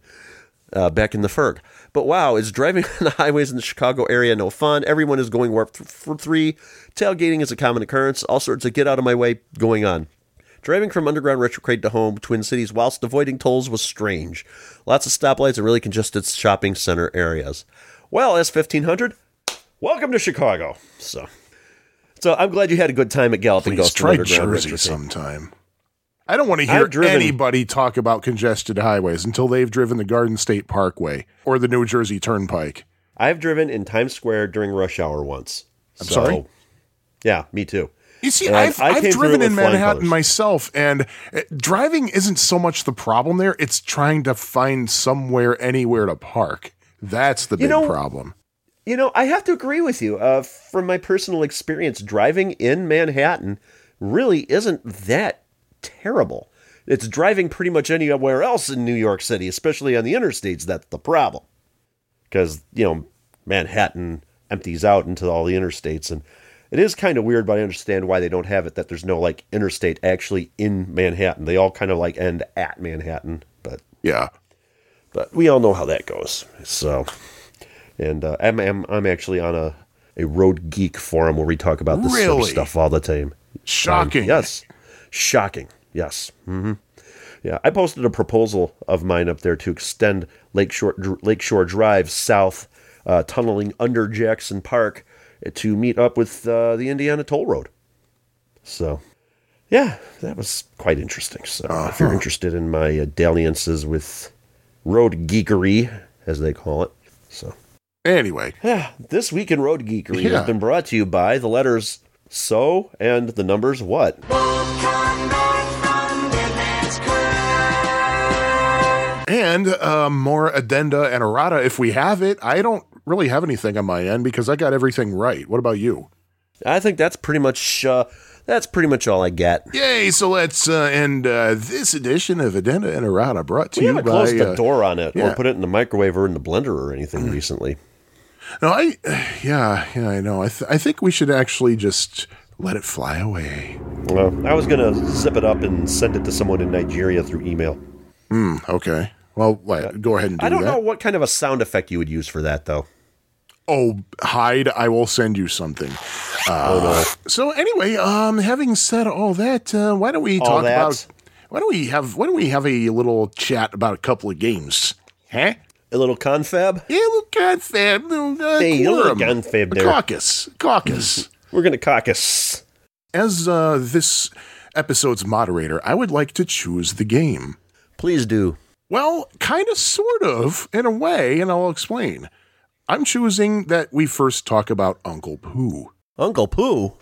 uh, back in the Ferg. But wow, is driving on the highways in the Chicago area no fun? Everyone is going warp th- for three. Tailgating is a common occurrence. All sorts of get out of my way going on. Driving from Underground Retrocade to home, Twin Cities, whilst avoiding tolls was strange. Lots of stoplights and really congested shopping center areas. Well, S1500, welcome to Chicago. So, so I'm glad you had a good time at Galloping Please Ghost try Jersey sometime. I don't want to hear driven- anybody talk about congested highways until they've driven the Garden State Parkway or the New Jersey Turnpike. I've driven in Times Square during rush hour once. I'm sorry? Yeah, me too. You see, And I've, I've driven in Manhattan myself, and uh, driving isn't so much the problem there. It's trying to find somewhere, anywhere to park. That's the big know- problem. You know, I have to agree with you. Uh, from my personal experience, driving in Manhattan really isn't that terrible. It's driving pretty much anywhere else in New York City, especially on the interstates, that's the problem. Because, you know, Manhattan empties out into all the interstates. And it is kind of weird, but I understand why they don't have it that there's no, like, interstate actually in Manhattan. They all kind of, like, end at Manhattan. But Yeah. but we all know how that goes. So, and uh, I'm, I'm I'm actually on a a road geek forum where we talk about this sort of stuff all the time. Shocking. Yes, shocking. Yes. hmm Yeah, I posted a proposal of mine up there to extend Lakeshore Lakeshore Drive south, uh, tunneling under Jackson Park to meet up with uh, the Indiana Toll Road. So, yeah, that was quite interesting. So, if you're interested in my uh, dalliances with road geekery, as they call it, so Anyway, yeah, this week in road geekery Yeah. has been brought to you by the letters so and the numbers what. and uh, more addenda and errata if we have it. I don't really have anything on my end because I got everything right. What about you? I think that's pretty much uh, that's pretty much all I get. Yay! So let's uh, end uh, this edition of addenda and errata brought to We you haven't by. closed the uh, door on it yeah. or put it in the microwave or in the blender or anything recently. No, I. Yeah, yeah, I know. I, th- I think we should actually just let it fly away. Well, I was gonna zip it up and send it to someone in Nigeria through email. Hmm, okay. Well, let, go ahead and do I don't that. know what kind of a sound effect you would use for that though. Oh, hide! I will send you something. Uh, oh no. So anyway, um, having said all that, uh, why don't we All talk that? about? Why don't we have? Why don't we have a little chat about a couple of games? Huh? A little confab? Yeah, a little confab, little uh, Hey, a little confab A there. caucus, caucus. We're gonna caucus. As uh, this episode's moderator, I would like to choose the game. Please do. Well, kind of, sort of, in a way, and I'll explain. I'm choosing that we first talk about Uncle Poo. Uncle Poo.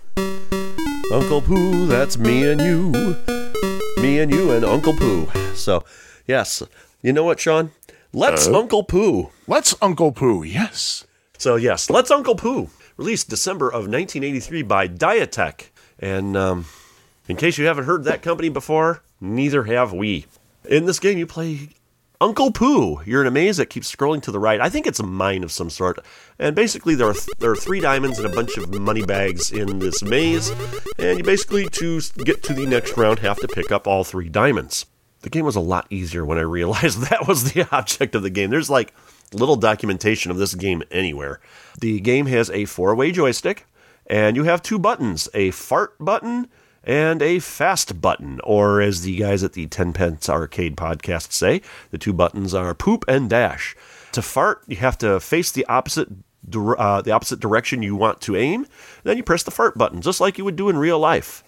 Uncle Poo, that's me and you. Me and you and Uncle Poo. So, yes. You know what, Sean? Let's Uncle Poo. Let's Uncle Poo, yes. So, yes, Let's Uncle Poo. Released December of 1983 by Diatec. And um, in case you haven't heard that company before, neither have we. In this game, you play Uncle Poo. You're in a maze that keeps scrolling to the right. I think it's a mine of some sort. And basically, there are th- there are three diamonds and a bunch of money bags in this maze. And you basically, to get to the next round, have to pick up all three diamonds. The game was a lot easier when I realized that was the object of the game. There's like little documentation of this game anywhere. The game has a four way joystick, and you have two buttons a fart button and a fast button, or as the guys at the 10 Pence Arcade podcast say, the two buttons are poop and dash. To fart, you have to face the opposite. Uh, the opposite direction you want to aim, then you press the fart button, just like you would do in real life.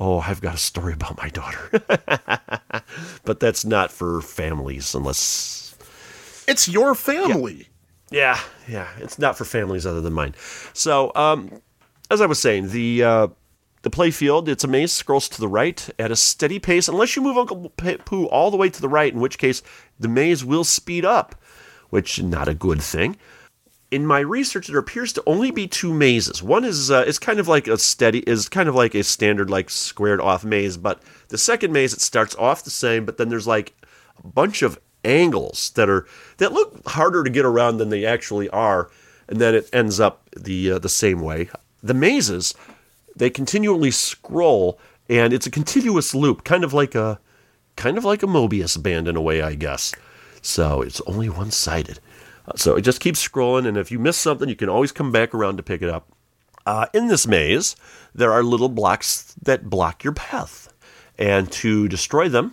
Oh, I've got a story about my daughter. but that's not for families unless It's your family. yeah, yeah, it's not for families other than mine. So, um, as I was saying, the uh, the play field, it's a maze, scrolls to the right at a steady pace, unless you move Uncle Poo all the way to the right, in which case the maze will speed up, which not a good thing. In my research, there appears to only be two mazes. One is uh, is kind of like a steady, is kind of like a standard like squared off maze, but the second maze it starts off the same, but then there's like a bunch of angles that are that look harder to get around than they actually are, and then it ends up the uh, the same way. The mazes they continually scroll, and it's a continuous loop, kind of like a kind of like a Mobius band in a way, I guess. So it's only one sided. So it just keeps scrolling, and if you miss something, you can always come back around to pick it up. Uh, in this maze, there are little blocks that block your path. And to destroy them,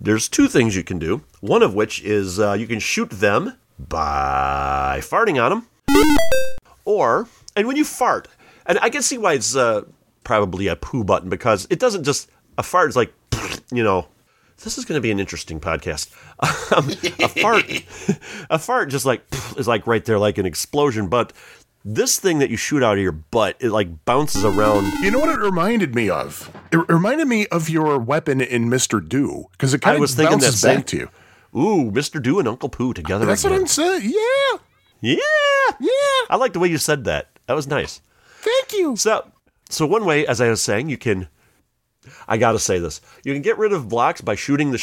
there's two things you can do. One of which is uh, you can shoot them by farting on them. Or, and when you fart, and I can see why it's uh, probably a poo button because it doesn't just, a fart is like, you know, this is going to be an interesting podcast. Um, a fart, a fart just like is like right there, like an explosion. But this thing that you shoot out of your butt, it like bounces around. You know what it reminded me of? It reminded me of your weapon in Mr. Do because it kind I of was thinking that bounces same- back to you. Ooh, Mister Do and Uncle Poo together That's again. what I'm saying. Yeah, yeah, yeah. I like the way you said that. That was nice. Thank you. So, so one way, as I was saying, you can. I gotta say this: you can get rid of blocks by shooting the.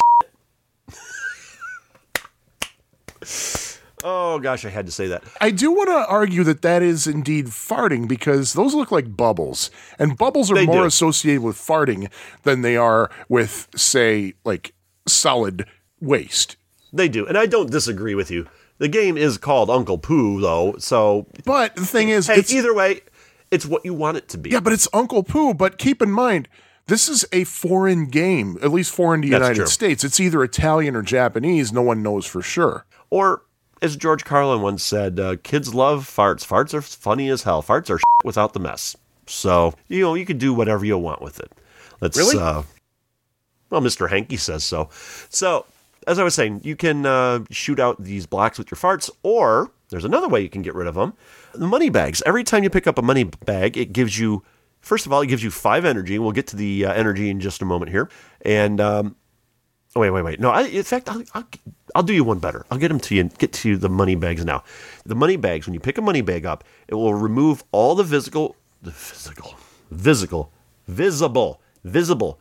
oh gosh, I had to say that. I do want to argue that that is indeed farting because those look like bubbles, and bubbles are They more do. associated with farting than they are with, say, like solid waste. They do, and I don't disagree with you. The game is called Uncle Poo, though, so But the thing is, hey, it's either way, it's what you want it to be. yeah, but it's Uncle Poo. But keep in mind, this is a foreign game, at least foreign to the That's United true. States. It's either Italian or Japanese. No one knows for sure. Or, as George Carlin once said, uh, kids love farts. Farts are funny as hell. Farts are shit without the mess. So, you know, you can do whatever you want with it. Let's, Really? Uh, well, Mr. Hanky says so. So, as I was saying, you can uh, shoot out these blocks with your farts, or there's another way you can get rid of them. The money bags. Every time you pick up a money bag, it gives you, first of all, it gives you five energy. We'll get to the uh, energy in just a moment here. And, um, oh, wait, wait, wait. No, I, in fact, I'll, I'll, I'll do you one better. I'll get them to you. Get to the money bags now. The money bags. When you pick a money bag up, it will remove all the physical, the physical, physical, visible, visible,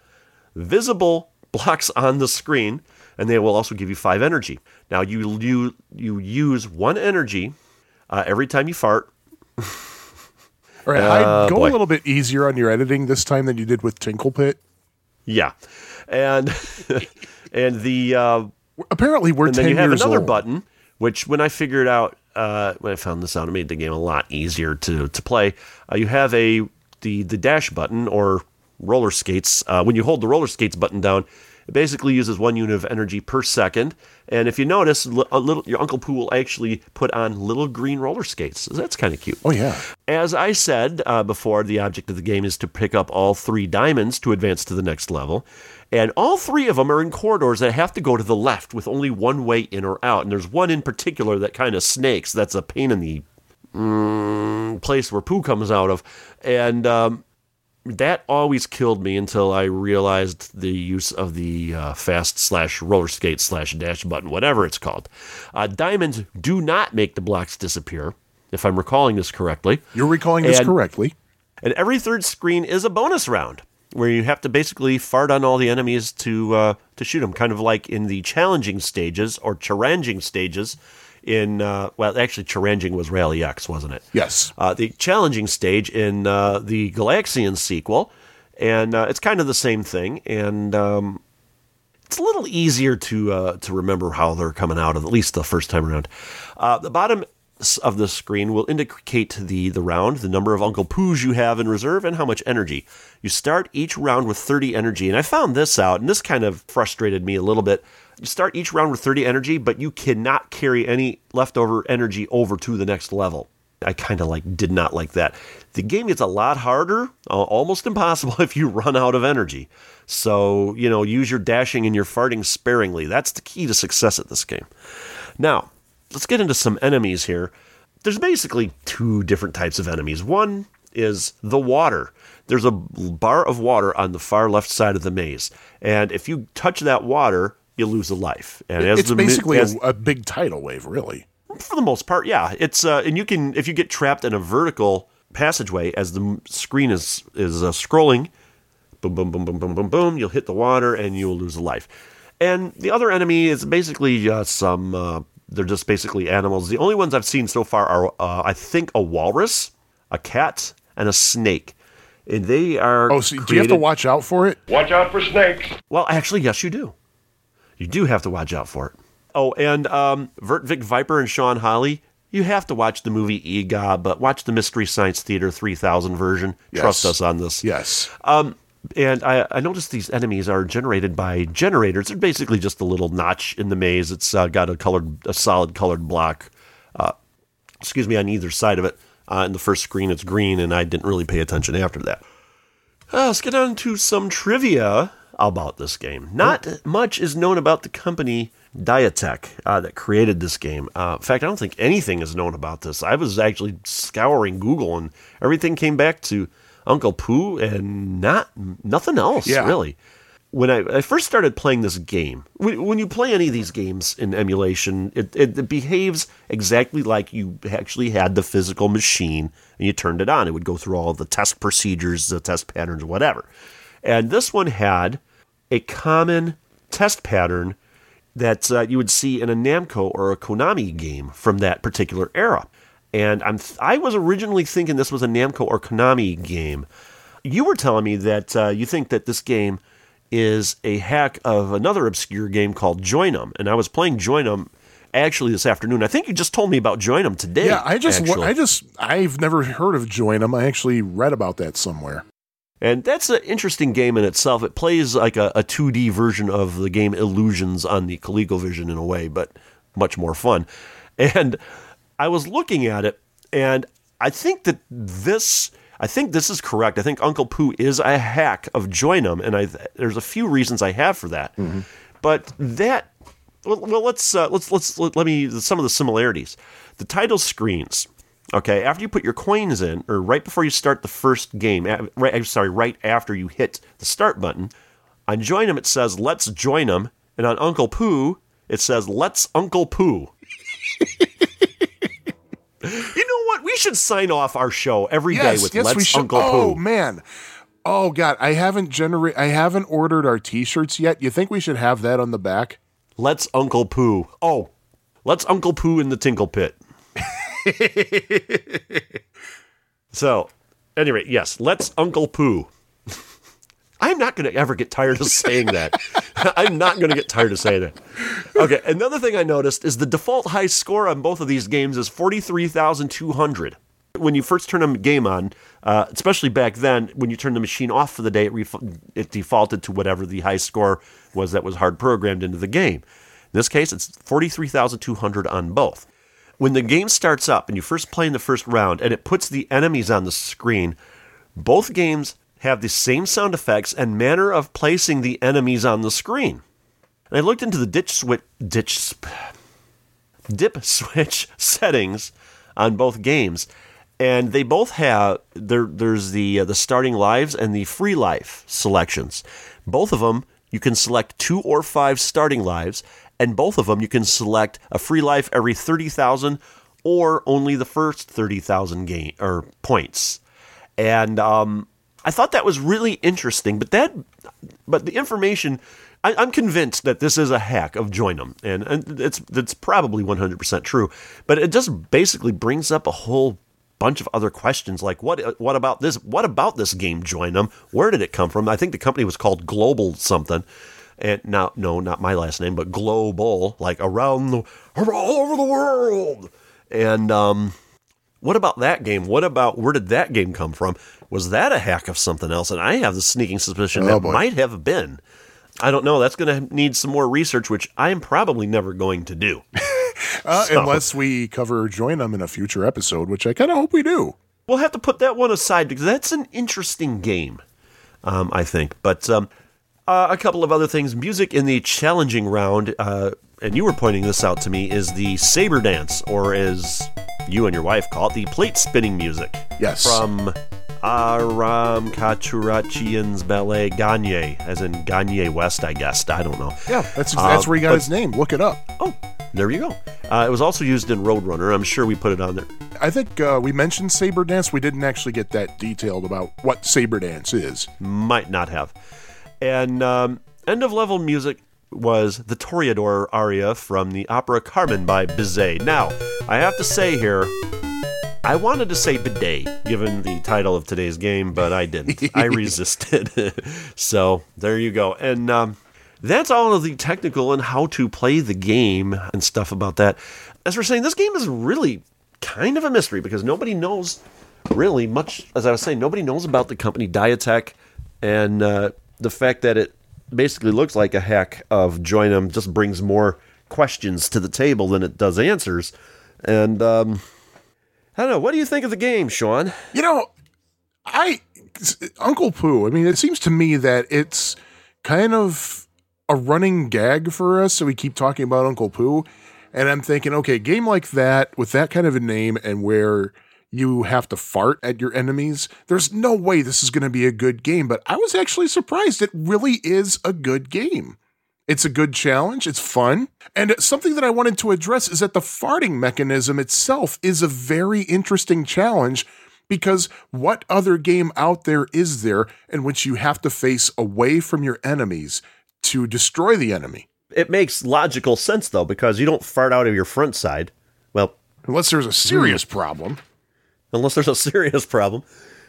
visible blocks on the screen, and they will also give you five energy. Now you you you use one energy uh, every time you fart. All right, Hyde, go boy. a little bit easier on your editing this time than you did with Tinkle Pit. Yeah, and and the uh, Apparently, we're and then you have another old. button, which when I figured out, uh, when I found this out, it made the game a lot easier to to play. Uh, you have a the the dash button or roller skates. Uh, when you hold the roller skates button down, it basically uses one unit of energy per second. And if you notice, a little your Uncle Poo will actually put on little green roller skates. So that's kind of cute. Oh yeah, As I said uh, before, the object of the game is to pick up all three diamonds to advance to the next level. And all three of them are in corridors that have to go to the left with only one way in or out. And there's one in particular that kind of snakes. That's a pain in the mm, place where poo comes out of. And um, that always killed me until I realized the use of the uh, fast slash roller skate slash dash button, whatever it's called. Uh, diamonds do not make the blocks disappear, if I'm recalling this correctly. you're recalling this correctly. And every third screen is a bonus round where you have to basically fart on all the enemies to uh, to shoot them, kind of like in the challenging stages or challenging stages. In uh, well, actually, challenging was Rally X, wasn't it? Yes. Uh, the challenging stage in uh, the Galaxian sequel, and uh, it's kind of the same thing. And um, it's a little easier to uh, to remember how they're coming out, at least the first time around. Uh, the bottom of the screen will indicate the the round, the number of Uncle Poos you have in reserve, and how much energy. You start each round with 30 energy, and I found this out, and this kind of frustrated me a little bit. Start each round with 30 energy, but you cannot carry any leftover energy over to the next level. I kind of like did not like that. The game gets a lot harder, uh, almost impossible if you run out of energy. So, you know, use your dashing and your farting sparingly. That's the key to success at this game. Now, let's get into some enemies here. There's basically two different types of enemies. One is the water. There's a bar of water on the far left side of the maze, and if you touch that water, you lose a life. And as It's the basically as- a, a big tidal wave, really. for the most part, yeah. It's uh, and you can if you get trapped in a vertical passageway as the screen is is uh, scrolling, boom, boom, boom, boom, boom, boom, boom, you'll hit the water and you will lose a life. And the other enemy is basically just some. Uh, they're just basically animals. The only ones I've seen so far are, uh, I think, a walrus, a cat, and a snake. And they are. Oh, so do you have to watch out for it? Watch out for snakes. well, actually, yes, you do. You do have to watch out for it. Oh, and um, Vert Vic Viper and Sean Holly, you have to watch the movie Eegah, but watch the Mystery Science Theater 3000 version. Yes. Trust us on this. Yes. And I, I noticed these enemies are generated by generators. They're basically just a little notch in the maze. It's uh, got a colored, a solid colored block. Uh, excuse me, on either side of it. Uh, in the first screen, it's green, and I didn't really pay attention after that. Uh, let's get on to some trivia about this game. Not much is known about the company Diatec uh, that created this game. Uh, in fact, I don't think anything is known about this. I was actually scouring Google, and everything came back to Uncle Poo and not nothing else Yeah. really. When I, I first started playing this game, when, when you play any of these games in emulation, it, it, it behaves exactly like you actually had the physical machine and you turned it on. It would go through all the test procedures, the test patterns, whatever. And this one had a common test pattern that uh, you would see in a Namco or a Konami game from that particular era. And I'm I was originally thinking this was a Namco or Konami game. You were telling me that uh, you think that this game is a hack of another obscure game called Join'em, and I was playing Join'em actually this afternoon. I think you just told me about Join'em today. Yeah, I just, actually. I just, I've never heard of Join 'em. I actually read about that somewhere. And that's an interesting game in itself. It plays like a, a 2D version of the game Illusions on the ColecoVision in a way, but much more fun. And I was looking at it, and I think that this, I think this is correct. I think Uncle Poo is a hack of Join'em, and I there's a few reasons I have for that. But that, well, well let's uh, let's let's let, let me some of the similarities. The title screens. Okay, after you put your coins in, or right before you start the first game, right, I'm sorry, right after you hit the start button, on Join Them it says "Let's Join Them, and on Uncle Poo it says "Let's Uncle Poo." you know what? We should sign off our show every day Yes, with yes, "Let's. Uncle oh Pooh." Oh, man. Oh god, I haven't generate. I haven't ordered our T-shirts yet. You think we should have that on the back? Let's Uncle Poo. Oh, let's Uncle Poo in the Tinkle Pit. so, anyway, yes, let's Uncle Poo. I'm not going to ever get tired of saying that. I'm not going to get tired of saying that. Okay, another thing I noticed is the default high score on both of these games is 43,200. When you first turn a game on, uh, especially back then, when you turn the machine off for the day, it, ref- it defaulted to whatever the high score was that was hard programmed into the game. In this case, it's 43,200 on both. When the game starts up and you first play in the first round and it puts the enemies on the screen, both games have the same sound effects and manner of placing the enemies on the screen. And I looked into the ditch switch, ditch, sp- dip switch settings on both games, and they both have there. There's the uh, the starting lives and the free life selections. Both of them you can select two or five starting lives, and both of them you can select a free life every thirty thousand or only the first thirty thousand gain or points. And um, I thought that was really interesting. But that, but the information, I, I'm convinced that this is a hack of Join'em, and, and it's it's probably 100 percent true. But it just basically brings up a whole bunch of other questions like what what about this what about this game Join'em where did it come from i think the company was called global something and now no not my last name but global like around the all over the world and um what about that game? What about where did that game come from? Was that a hack of something else? And I have the sneaking suspicion that boy. might have been. I don't know. That's going to need some more research, which I am probably never going to do. Uh, So- Unless we cover join them in a future episode, which I kind of hope we do. we'll have to put that one aside because that's an interesting game, um, I think. But um, uh, a couple of other things. Music in the challenging round, uh, and you were pointing this out to me, is the saber dance, or as you and your wife call it, the plate spinning music. Yes. From Aram Khachaturian's ballet Gayane, as in Kanye West, I guess. I don't know. Yeah, that's that's Uh, where he got but- his name. Look it up. Oh, there you go. Uh, it was also used in Roadrunner. I'm sure we put it on there. I think uh, we mentioned saber dance. We didn't actually get that detailed about what saber dance is. might not have. And um, end of level music was the Toreador aria from the opera Carmen by Bizet. Now, I have to say here, I wanted to say bidet, given the title of today's game, but I didn't. I resisted. so there you go. And um, that's all of the technical and how to play the game and stuff about that. As we're saying, this game is really kind of a mystery because nobody knows really much. As I was saying, nobody knows about the company Diatec and uh, the fact that it basically looks like a hack of join them just brings more questions to the table than it does answers. And um, I don't know. What do you think of the game, Sean? You know, I Uncle Poo. I mean, it seems to me that it's kind of a running gag for us. So we keep talking about Uncle Poo, and I'm thinking, okay, game like that with that kind of a name and where you have to fart at your enemies. There's no way this is going to be a good game, but I was actually surprised. It really is a good game. It's a good challenge. It's fun. And something that I wanted to address is that the farting mechanism itself is a very interesting challenge because what other game out there is there in which you have to face away from your enemies to destroy the enemy? It makes logical sense though because you don't fart out of your front side. Well, unless there's a serious problem. Unless there's a serious problem,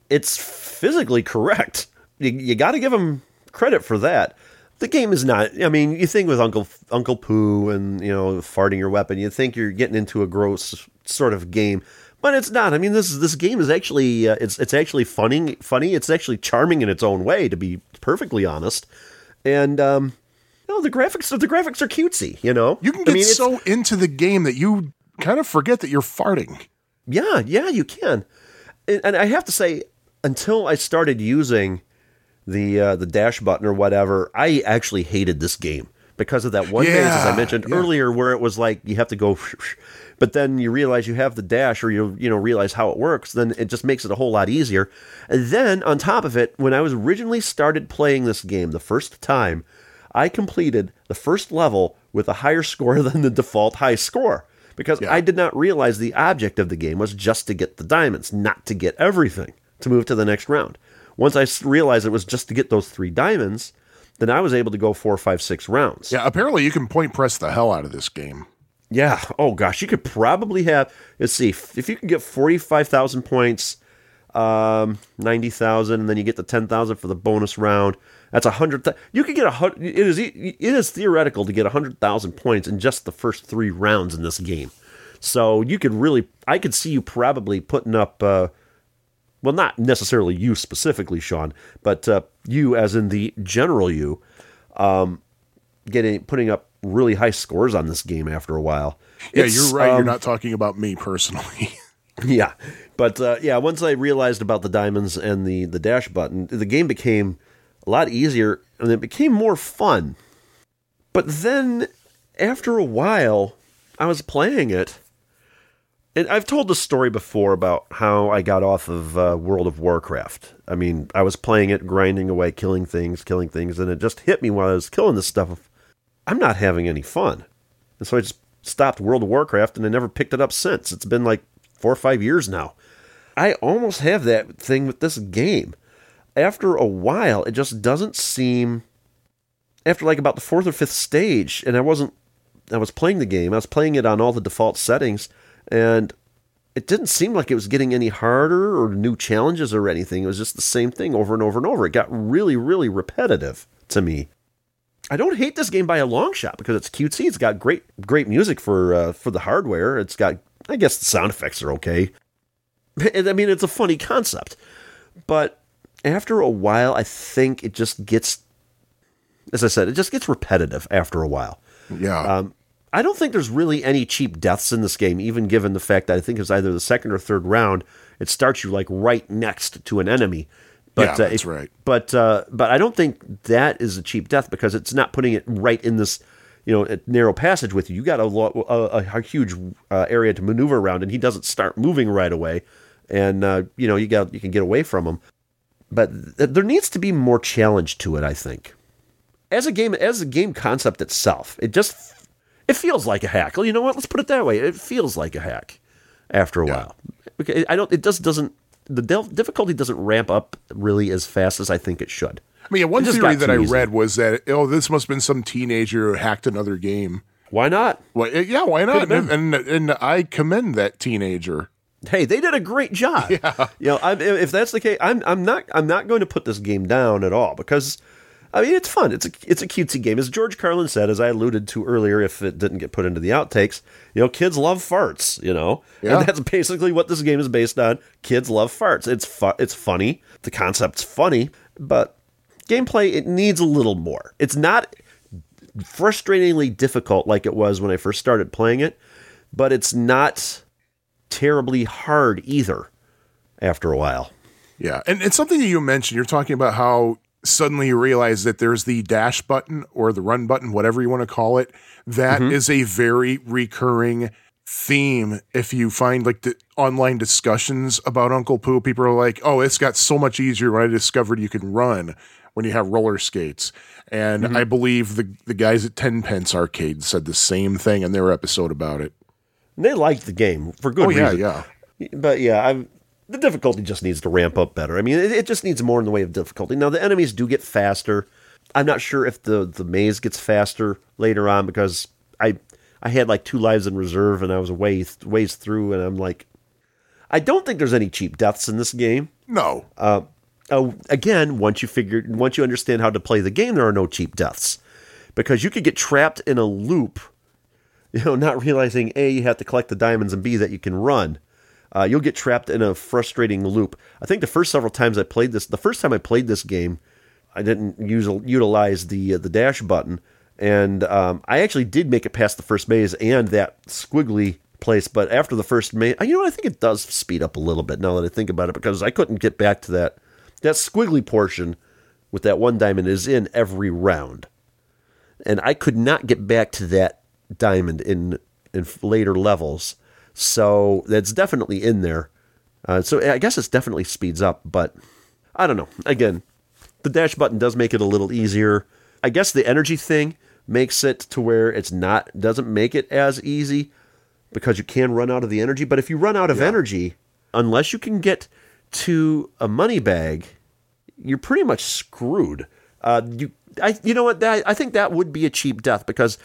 it's physically correct. You, you got to give them credit for that. The game is not. I mean, you think with Uncle Uncle Poo and you know farting your weapon, you think you're getting into a gross sort of game, but it's not. I mean, this this game is actually uh, it's it's actually funny. Funny. It's actually charming in its own way, to be perfectly honest. And um, you know, the graphics the graphics are cutesy. You know, you can get I mean, so into the game that you kind of forget that you're farting. Yeah, yeah, you can. And, and I have to say, until I started using the uh, the dash button or whatever, I actually hated this game because of that one yeah, as I mentioned yeah. earlier, where it was like you have to go, but then you realize you have the dash, or you you know realize how it works. Then it just makes it a whole lot easier. And then on top of it, when I was originally started playing this game the first time, I completed the first level with a higher score than the default high score because yeah. I did not realize the object of the game was just to get the diamonds, not to get everything to move to the next round. Once I realized it was just to get those three diamonds, then I was able to go four, five, six rounds. Yeah, apparently you can point press the hell out of this game. Yeah. Oh gosh, you could probably have. Let's see if you can get forty-five thousand points, um, ninety thousand, and then you get the ten thousand for the bonus round. That's a hundred. Th- you could get a hundred. It is it is theoretical to get a hundred thousand points in just the first three rounds in this game. So you could really, I could see you probably putting up. Uh, well, not necessarily you specifically, Sean, but uh, you as in the general you, um, getting putting up really high scores on this game after a while. Yeah, it's, you're right. Um, you're not talking about me personally. yeah, but uh, yeah, once I realized about the diamonds and the the dash button, the game became a lot easier and it became more fun. But then after a while, I was playing it. And I've told the story before about how I got off of uh, World of Warcraft. I mean, I was playing it, grinding away, killing things, killing things, and it just hit me while I was killing this stuff. I'm not having any fun. And so I just stopped World of Warcraft and I never picked it up since. It's been like four or five years now. I almost have that thing with this game after a while, it just doesn't seem. After like about the fourth or fifth stage, and I wasn't. I was playing the game. I was playing it on all the default settings, and it didn't seem like it was getting any harder or new challenges or anything. It was just the same thing over and over and over. It got really, really repetitive to me. I don't hate this game by a long shot because it's cutesy. It's got great, great music for uh, for the hardware. It's got, I guess, the sound effects are okay. I mean, it's a funny concept, but after a while, I think it just gets, as I said, it just gets repetitive after a while. Yeah. Um, I don't think there's really any cheap deaths in this game, even given the fact that I think it's either the second or third round. It starts you like right next to an enemy. But, yeah, that's uh, it, right. But uh, but I don't think that is a cheap death because it's not putting it right in this you know narrow passage with you. You got a, a, a huge uh, area to maneuver around, and he doesn't start moving right away, and uh, you know you got you can get away from him but th- there needs to be more challenge to it. I think as a game, as a game concept itself, it just it feels like a hack. Well, you know what? Let's put it that way. It feels like a hack after a yeah. while. Okay, I don't. It just doesn't. The difficulty doesn't ramp up really as fast as I think it should. I mean, one theory that I easy. read was that oh, this must have been some teenager who hacked another game. Why not? Well, yeah, why not? And, and, and I commend that teenager hey, they did a great job. Yeah. You know, I, if that's the case, I'm I'm not I'm not going to put this game down at all because I mean, it's fun. It's a it's a cutesy game, as George Carlin said, as I alluded to earlier. If it didn't get put into the outtakes, you know, kids love farts. You know, Yeah. and that's basically what this game is based on. Kids love farts. It's fu- It's funny. The concept's funny, but gameplay it needs a little more. It's not frustratingly difficult like it was when I first started playing it, but it's not terribly hard either. After a while, Yeah, and it's something that you mentioned. You're talking about how suddenly you realize that there's the dash button or the run button, whatever you want to call it. That mm-hmm. is a very recurring theme. If you find like the online discussions about Uncle Poo, people are like, "Oh, it's got so much easier when I discovered you can run when you have roller skates." And mm-hmm. I believe the the guys at Ten Pence Arcade said the same thing in their episode about it. And they liked the game for good reason. Oh yeah, reason. yeah. But yeah, I'm, the difficulty just needs to ramp up better. I mean, it, it just needs more in the way of difficulty. Now, the enemies do get faster. I'm not sure if the, the maze gets faster later on because I I had like two lives in reserve and I was a ways, ways through, and I'm like, I don't think there's any cheap deaths in this game. No, uh, Oh, again, once you figure, once you understand how to play the game, there are no cheap deaths because you could get trapped in a loop, you know, not realizing a you have to collect the diamonds and b that you can run. Uh, you'll get trapped in a frustrating loop. I think the first several times I played this, the first time I played this game, I didn't use, utilize the uh, the dash button, and um, I actually did make it past the first maze and that squiggly place. But after the first maze, you know, I think it does speed up a little bit now that I think about it because I couldn't get back to that that squiggly portion with that one diamond is in every round, and I could not get back to that diamond in in later levels. So that's definitely in there. Uh, so I guess it's definitely speeds up, but I don't know. Again, the dash button does make it a little easier. I guess the energy thing makes it to where it's not doesn't make it as easy because you can run out of the energy. But if you run out of energy, unless you can get to a money bag, you're pretty much screwed. Uh, you, I, you know what? That, I think that would be a cheap death because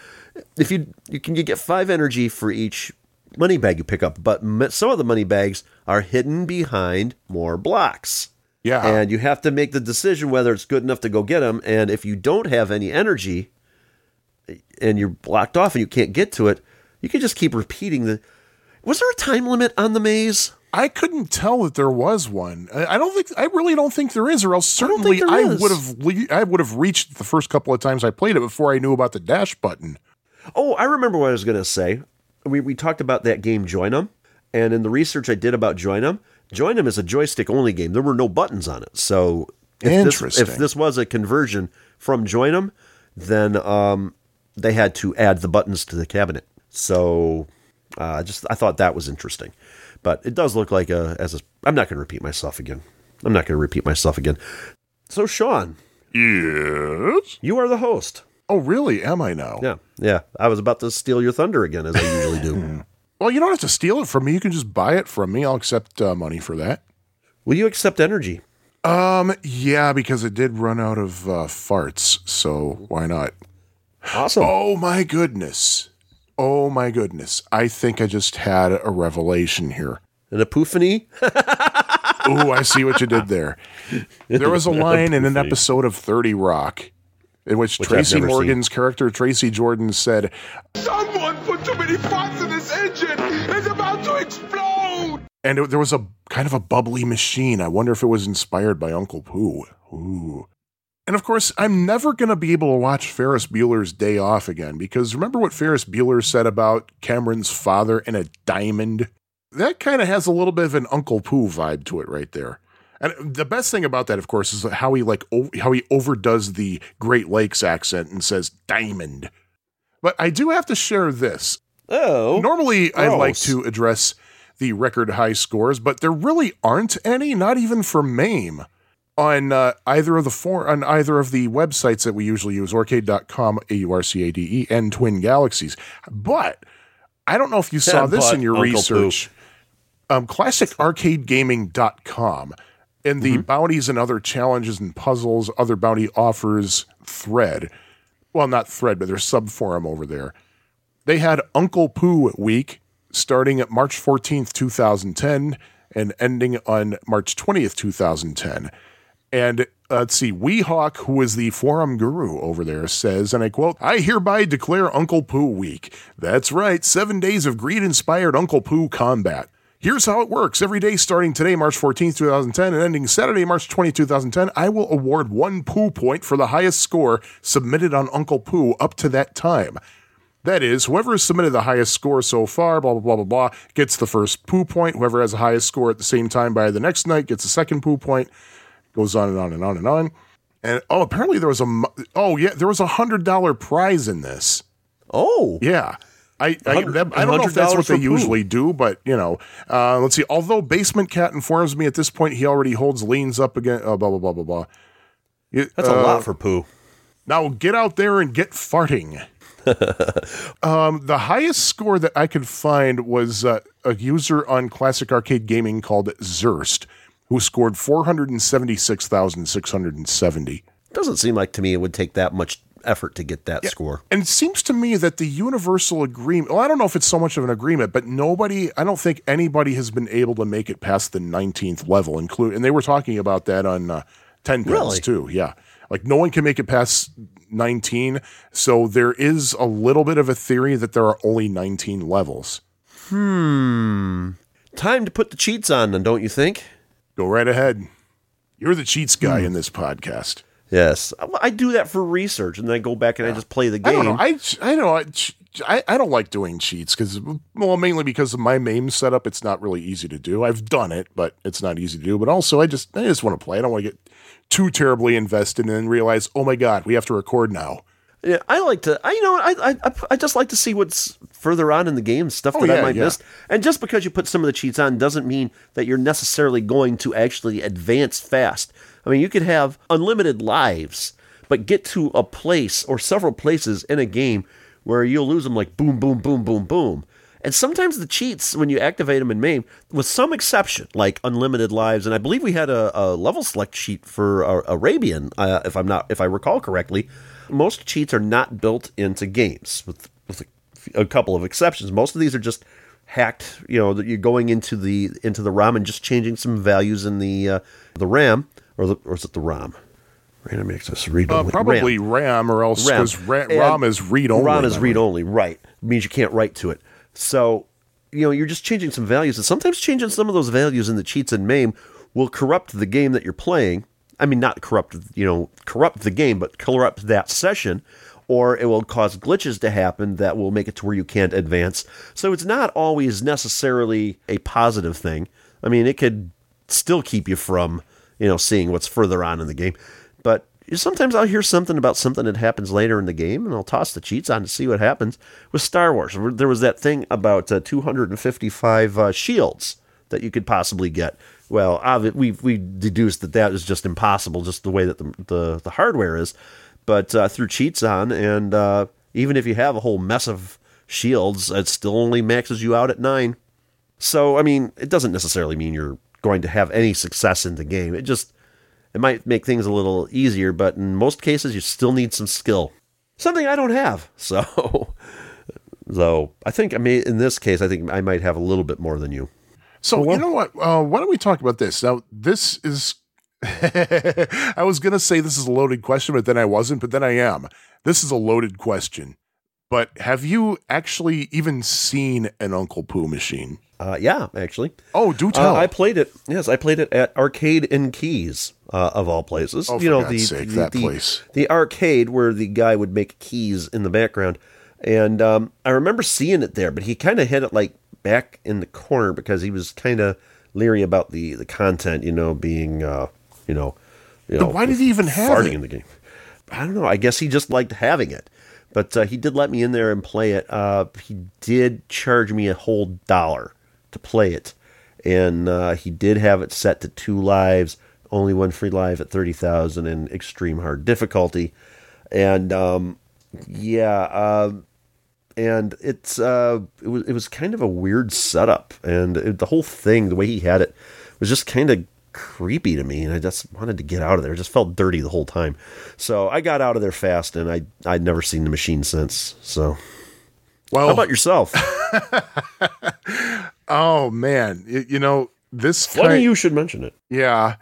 if you you can you get five energy for each money bag you pick up, but some of the money bags are hidden behind more blocks. yeah, And you have to make the decision whether it's good enough to go get them. And if you don't have any energy and you're blocked off and you can't get to it, you can just keep repeating the. Was there a time limit on the maze? I couldn't tell that there was one. I I don't think I really don't think there is, or else certainly think there I would have le- I would have reached the first couple of times I played it before I knew about the dash button. Oh, I remember what I was going to say. We, we talked about that game Join 'em, and in the research I did about Join 'em, Join 'em is a joystick only game. There were no buttons on it. So if this, Interesting. if this was a conversion from Join 'em, then um, they had to add the buttons to the cabinet. So uh, just I thought that was interesting, but it does look like a as a. I'm not going to repeat myself again. I'm not going to repeat myself again. So Sean, Yes. you are the host. Oh, really? Am I now? Yeah, yeah. I was about to steal your thunder again, as I usually do. Well, you don't have to steal it from me. You can just buy it from me. I'll accept uh, money for that. Will you accept energy? Um, yeah, because it did run out of uh, farts, so why not? Awesome. Oh my goodness. Oh my goodness. I think I just had a revelation here. An epiphany? Ooh, I see what you did there. There was a line in an episode of 30 Rock in which, I've Tracy never Morgan's character, Tracy Jordan, said, Someone put too many parts in this engine! It's about to explode! and it, there was a kind of a bubbly machine. I wonder if it was inspired by Uncle Poo. Ooh. And of course, I'm never going to be able to watch Ferris Bueller's Day Off again because remember what Ferris Bueller said about Cameron's father and a diamond? That kind of has a little bit of an Uncle Poo vibe to it right there. And the best thing about that, of course, is how he like o- how he overdoes the Great Lakes accent and says diamond. But I do have to share this. Oh. Normally, I like to address the record high scores, but there really aren't any, not even for MAME, on uh, either of the four on either of the websites that we usually use, aurcade.com, A-U-R-C-A-D-E, and Twin Galaxies. But I don't know if you saw this in your Uncle research. Um, classicarcadegaming.com in the bounties and other challenges and puzzles, other bounty offers thread. Well, not thread, but their sub forum over there they had Uncle Poo week starting at March 14th, 2010 and ending on March 20th, 2010. And uh, let's see, Weehawk, who is the forum guru over there, says, and I quote, I hereby declare Uncle Poo Week. That's right, seven days of greed inspired Uncle Poo combat. Here's how it works. Every day starting today, March 14th, 2010, and ending Saturday, March 20, 2010, I will award one poo point for the highest score submitted on Uncle Poo up to that time. That is, whoever has submitted the highest score so far, blah, blah, blah, blah, blah, gets the first poo point. Whoever has the highest score at the same time by the next night gets the second poo point. Goes on and on and on and on. And oh, apparently there was a, oh, yeah, there was a $100 prize in this. Oh, Yeah. I, I, that- I don't know if that's what they usually do, but you know, uh, let's see. Although Basement Cat informs me at this point he already holds leans up again. Uh, blah blah blah blah blah. You- that's a uh, lot for poo. Now get out there and get farting. um, the highest score that I could find was uh, a user on Classic Arcade Gaming called Zerst, who scored four hundred and seventy six thousand six hundred and seventy. Doesn't seem like to me it would take that much effort to get that score. And it seems to me that the universal agreement, well, I don't know if it's so much of an agreement, but nobody, I don't think anybody has been able to make it past the 19th level, include, and they were talking about that on uh, 10 pins Really? too. Yeah. Like no one can make it past 19. So there is a little bit of a theory that there are only 19 levels. Hmm. Time to put the cheats on, then, don't you think? Go right ahead. You're the cheats guy Hmm. in this podcast. Yes, I- I do that for research, and then I go back and I just play the game. I don't know. I, I know. I, I, I don't like doing cheats because, well, mainly because of my MAME setup. It's not really easy to do. I've done it, but it's not easy to do. But also, I just, I just want to play. I don't want to get too terribly invested and then realize, oh my god, we have to record now. Yeah, I like to. I you know I I I just like to see what's further on in the game, stuff Oh, that I might yeah. miss. And just because you put some of the cheats on doesn't mean that you're necessarily going to actually advance fast. I mean, you could have unlimited lives, but get to a place or several places in a game where you'll lose them like boom, boom, boom, boom, boom. And sometimes the cheats, when you activate them in MAME, with some exception, like unlimited lives, and I believe we had a, a level select cheat for uh, Arabian, uh, if I'm not, if I recall correctly. Most cheats are not built into games, with a, couple of exceptions. Most of these are just hacked. You know, that you're going into the into the ROM and just changing some values in the uh, the RAM, or the, or is it the ROM? Random access read Uh, only. probably RAM. RAM, or else RAM. because ra- And ROM is read only. ROM is read only, right? It means you can't write to it. So, you know, you're just changing some values, and sometimes changing some of those values in the cheats and MAME will corrupt the game that you're playing. I mean, not corrupt, you know, corrupt the game, but corrupt that session, or it will cause glitches to happen that will make it to where you can't advance. So it's not always necessarily a positive thing. I mean, it could still keep you from, you know, seeing what's further on in the game. But sometimes I'll hear something about something that happens later in the game, and I'll toss the cheats on to see what happens. With Star Wars, there was that thing about uh, 255 uh, shields that you could possibly get. Well, we we deduced that that is just impossible, just the way that the the, the hardware is. But uh, through cheats on, and uh, even if you have a whole mess of shields, it still only maxes you out at nine. So, I mean, it doesn't necessarily mean you're going to have any success in the game. It just it might make things a little easier, but in most cases, you still need some skill. Something I don't have. So, so I think I may in this case, I think I might have a little bit more than you. So you know what? Uh, why don't we talk about this now? This is. I was gonna say this is a loaded question, but then I wasn't. But then I am. This is a loaded question. But have you actually even seen an Uncle Poo machine? Uh, yeah, actually. Oh, do Uh, tell. I played it. Yes, I played it at Arcade in Keys, uh, of all places. Oh, you for know God's the sake, the, that the, place. the arcade where the guy would make keys in the background, and um, I remember seeing it there. But he kind of had it like back in the corner because he was kind of leery about the the content. You know, being uh, you know, you know, why did he even have farting it? in the game? I don't know. I guess he just liked having it. But uh, he did let me in there and play it. Uh, he did charge me a whole dollar to play it, and uh, he did have it set to two lives, only one free live at thirty thousand, in extreme hard difficulty. And um, yeah, uh, and it's uh, it was it was kind of a weird setup, and it, the whole thing, the way he had it, was just kind of creepy to me, and I just wanted to get out of there. It just felt dirty the whole time, so I got out of there fast, and I I'd never seen the machine since. So, well, how about yourself? oh man, Y- you know this. Funny kind- you should mention it. Yeah.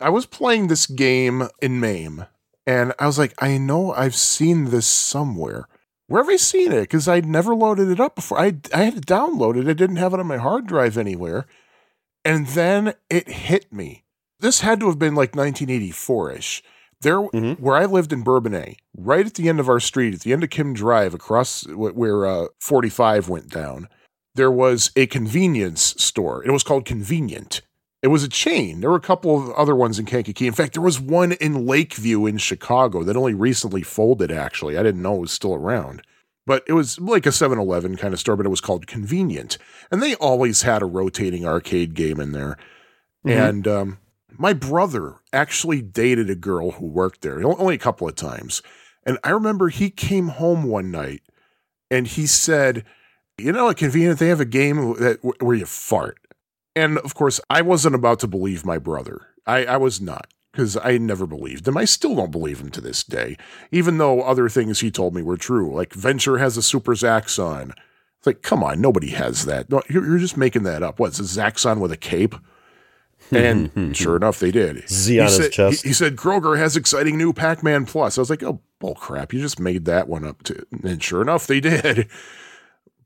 I was playing this game in MAME, and I was like, I know I've seen this somewhere. Where have I seen it? Because I'd never loaded it up before. I I had to download it. I didn't have it on my hard drive anywhere. And then it hit me. This had to have been like 1984 ish. There, where I lived in Bourbonnais, right at the end of our street, at the end of Kim Drive, across where uh, 45 went down, there was a convenience store. It was called Convenient. It was a chain. There were a couple of other ones in Kankakee. In fact, there was one in Lakeview in Chicago that only recently folded, actually. I didn't know it was still around. But it was like a 7 Eleven kind of store, but it was called Convenient. And they always had a rotating arcade game in there. And um, my brother actually dated a girl who worked there, only a couple of times. And I remember he came home one night and he said, You know, at Convenient, they have a game that, where you fart. And of course, I wasn't about to believe my brother. I, I was not, because I never believed him. I still don't believe him to this day, even though other things he told me were true. Like Venture has a Super Zaxxon. It's like, come on, nobody has that. No, you're, you're just making that up. What's a Zaxxon with a cape? And sure enough, they did. Z He on his said- chest. He, he said Kroger has exciting new Pac-Man Plus. I was like, oh, bull crap! You just made that one up too. And sure enough, they did.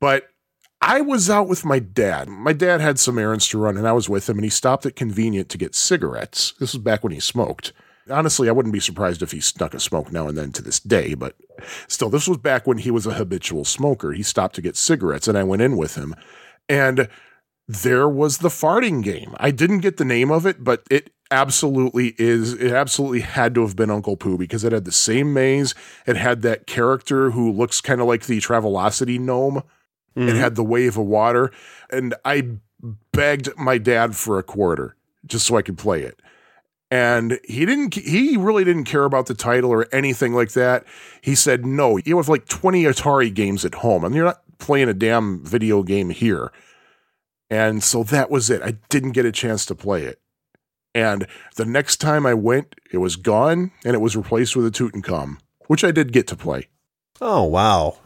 But I was out with my dad. My dad had some errands to run, and I was with him. And he stopped at Convenient to get cigarettes. This was back when he smoked. Honestly, I wouldn't be surprised if he snuck a smoke now and then to this day. But still, this was back when he was a habitual smoker. He stopped to get cigarettes, and I went in with him. And there was the farting game. I didn't get the name of it, but it absolutely is. It absolutely had to have been Uncle Poo because it had the same maze. It had that character who looks kind of like the Travelocity gnome. It mm-hmm. had the wave of water. And I begged my dad for a quarter just so I could play it. And he didn't, he really didn't care about the title or anything like that. He said, no, you have like 20 Atari games at home and you're not playing a damn video game here. And so that was it. I didn't get a chance to play it. And the next time I went, it was gone and it was replaced with a Tutankhamun, which I did get to play. Oh, wow.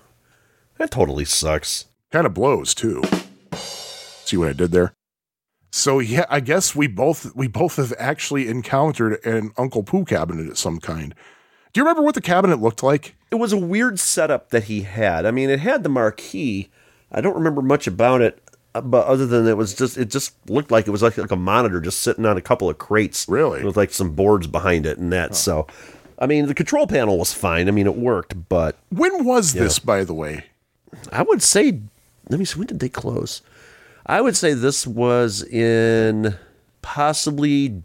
That totally sucks. Kind of blows too. See what I did there? So yeah, I guess we both we both have actually encountered an Uncle Poo cabinet of some kind. Do you remember what the cabinet looked like? It was a weird setup that he had. I mean, it had the marquee. I don't remember much about it, uh, but other than it was just, it just looked like it was like, like a monitor just sitting on a couple of crates. Really? With like some boards behind it and that. So, I mean, the control panel was fine. I mean, it worked, but When was this, by the way? I would say, let me see, when did they close? I would say this was in possibly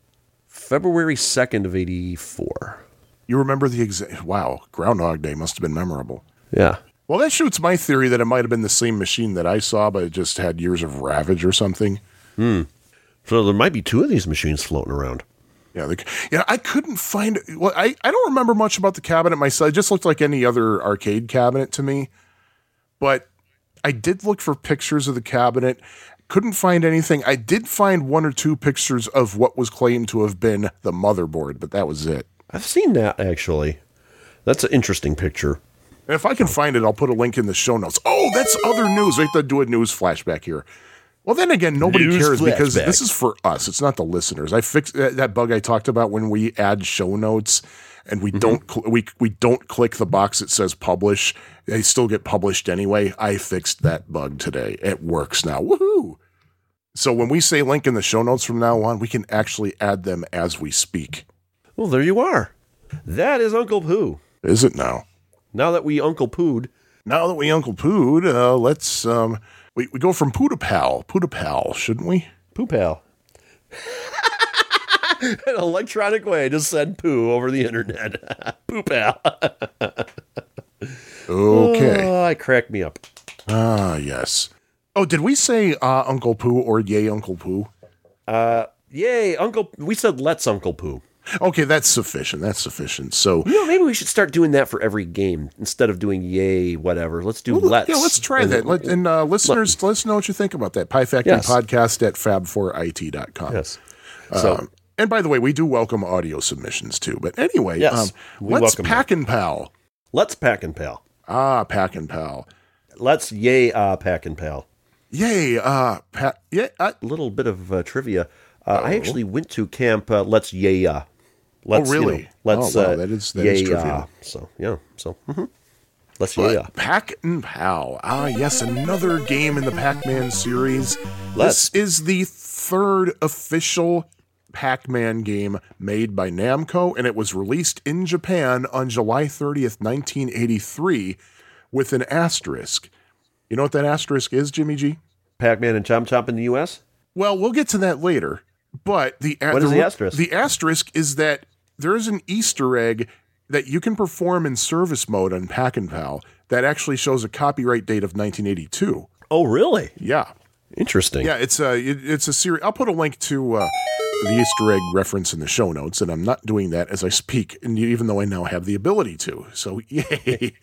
February 2nd of 84. You remember the exact? Wow, Groundhog Day must have been memorable. Yeah. Well, that shoots my theory that it might have been the same machine that I saw, but it just had years of ravage or something. Hmm. So there might be two of these machines floating around. Yeah, yeah. I couldn't find. Well, I I don't remember much about the cabinet myself. It just looked like any other arcade cabinet to me. But I did look for pictures of the cabinet. Couldn't find anything. I did find one or two pictures of what was claimed to have been the motherboard, but that was it. I've seen that actually. That's an interesting picture. And if I can find it, I'll put a link in the show notes. Oh, that's other news. We have to do a news flashback here. Well, then again, nobody News cares because this is for us. It's not the listeners. I fixed that, bug I talked about when we add show notes and we mm-hmm. don't cl- we we don't click the box that says publish. They still get published anyway. I fixed that bug today. It works now. Woohoo! So when we say link in the show notes from now on, we can actually add them as we speak. Well, there you are. That is Uncle Poo. Is it now? Now that we Uncle Pooed, Now that we Uncle Pooed, uh, let's um, we, we go from Poo to Pal. Poo to Pal, shouldn't we? Poo Pal. An electronic way to send poo over the internet. poo Pal. Okay. Oh, I cracked me up. Ah, yes. Oh, did we say uh, Uncle Poo or Yay Uncle Poo? Uh, yay, Uncle. We said let's Uncle Poo. Okay, that's sufficient. That's sufficient. So You know, maybe we should start doing that for every game instead of doing yay, whatever. Let's do let's. yeah, let's try And- that. Let, and uh, listeners, let us know what you think about that. Pie Factory Yes. Podcast at fab4it.com. Yes. So Um, and by the way, we do welcome audio submissions too. But anyway, Yes, um, we let's pack and pal. let's pack and pal. Ah, pack and pal. Let's yay, uh, pack and pal. Yay. Uh, pa- yeah. A little bit of uh, trivia. Uh, I actually went to camp uh, Let's Yeah. Let's, you know, Oh. really? let's Oh, wow, uh, that is- that is yeah. trivial. So yeah, so mhm. Let's But yeah. Pac and Pal. Ah, yes, another game in the Pac Man series. Let's. This is the third official Pac Man game made by Namco, and it was released in Japan on July 30th, 1983, with an asterisk. You know what that asterisk is, Jimmy G? Pac-Man and Chomp Chomp in the U.S. Well, we'll get to that later. But the What is the asterisk? The asterisk is that there is an Easter egg that you can perform in service mode on Pac and Pal that actually shows a copyright date of 1982. Oh, really? Yeah, Interesting. yeah, it's a it, it's a series. I'll put a link to uh, the Easter egg reference in the show notes, and I'm not doing that as I speak, and even though I now have the ability to. So yay!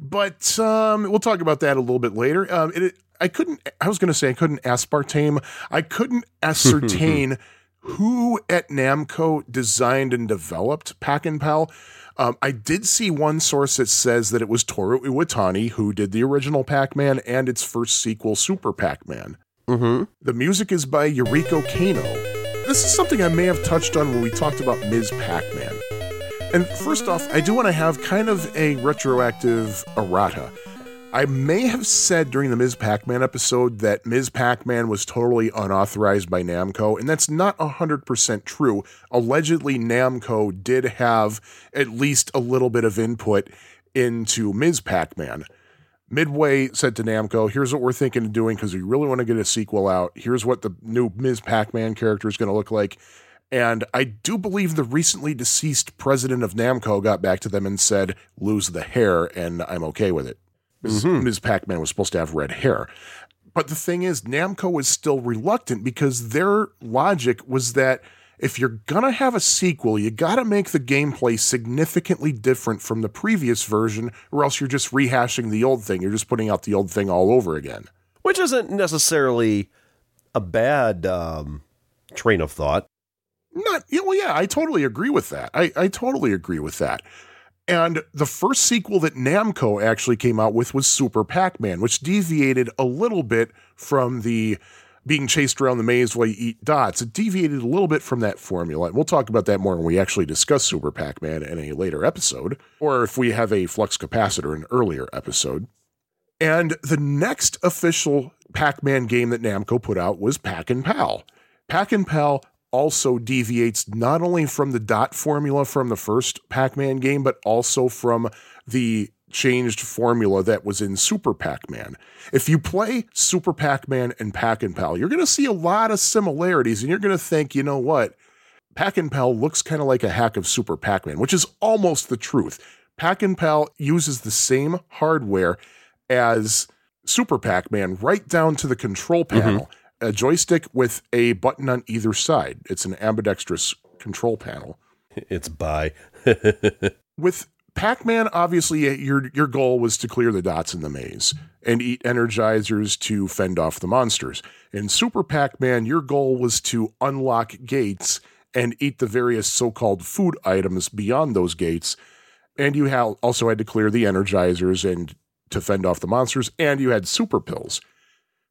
but um, we'll talk about that a little bit later. Um, it, I couldn't. I was going to say I couldn't aspartame. I couldn't ascertain who at Namco designed and developed Pac and Pal. Um, I did see one source that says that it was Toru Iwatani who did the original Pac-Man and its first sequel, Super Pac-Man. Mm-hmm. The music is by Yuriko Keino. This is something I may have touched on when we talked about Ms. Pac-Man. And first off, I do want to have kind of a retroactive errata. I may have said during the Ms. Pac Man episode that Ms. Pac Man was totally unauthorized by Namco, and that's not 100% true. Allegedly, Namco did have at least a little bit of input into Ms. Pac Man. Midway said to Namco, here's what we're thinking of doing because we really want to get a sequel out. Here's what the new Ms. Pac Man character is going to look like. And I do believe the recently deceased president of Namco got back to them and said, lose the hair, and I'm okay with it. Ms. Mm-hmm. Ms. Pac Man was supposed to have red hair. But the thing is, Namco was still reluctant because their logic was that if you're gonna have a sequel, you gotta make the gameplay significantly different from the previous version, or else you're just rehashing the old thing. You're just putting out the old thing all over again. Which isn't necessarily a bad um, train of thought. Not, yeah, well, yeah, I totally agree with that. I, I totally agree with that. And the first sequel that Namco actually came out with was Super Pac Man, which deviated a little bit from the being chased around the maze while you eat dots. It deviated a little bit from that formula. And we'll talk about that more when we actually discuss Super Pac Man in a later episode, or if we have a flux capacitor in an earlier episode. And the next official Pac Man game that Namco put out was Pac and Pal. Pac and Pal also deviates not only from the dot formula from the first Pac Man game, but also from the changed formula that was in Super Pac Man. If you play Super Pac Man and Pac and Pal, you're going to see a lot of similarities, and you're going to think, you know what? Pac and Pal looks kind of like a hack of Super Pac Man, which is almost the truth. Pac and Pal uses the same hardware as Super Pac Man, right down to the control mm-hmm. panel. A joystick with a button on either side. It's an ambidextrous control panel. It's by. With Pac-Man, obviously eh, your your goal was to clear the dots in the maze and eat energizers to fend off the monsters. In Super Pac-Man, your goal was to unlock gates and eat the various so-called food items beyond those gates. And you ha- also had to clear the energizers and to fend off the monsters, and you had super pills.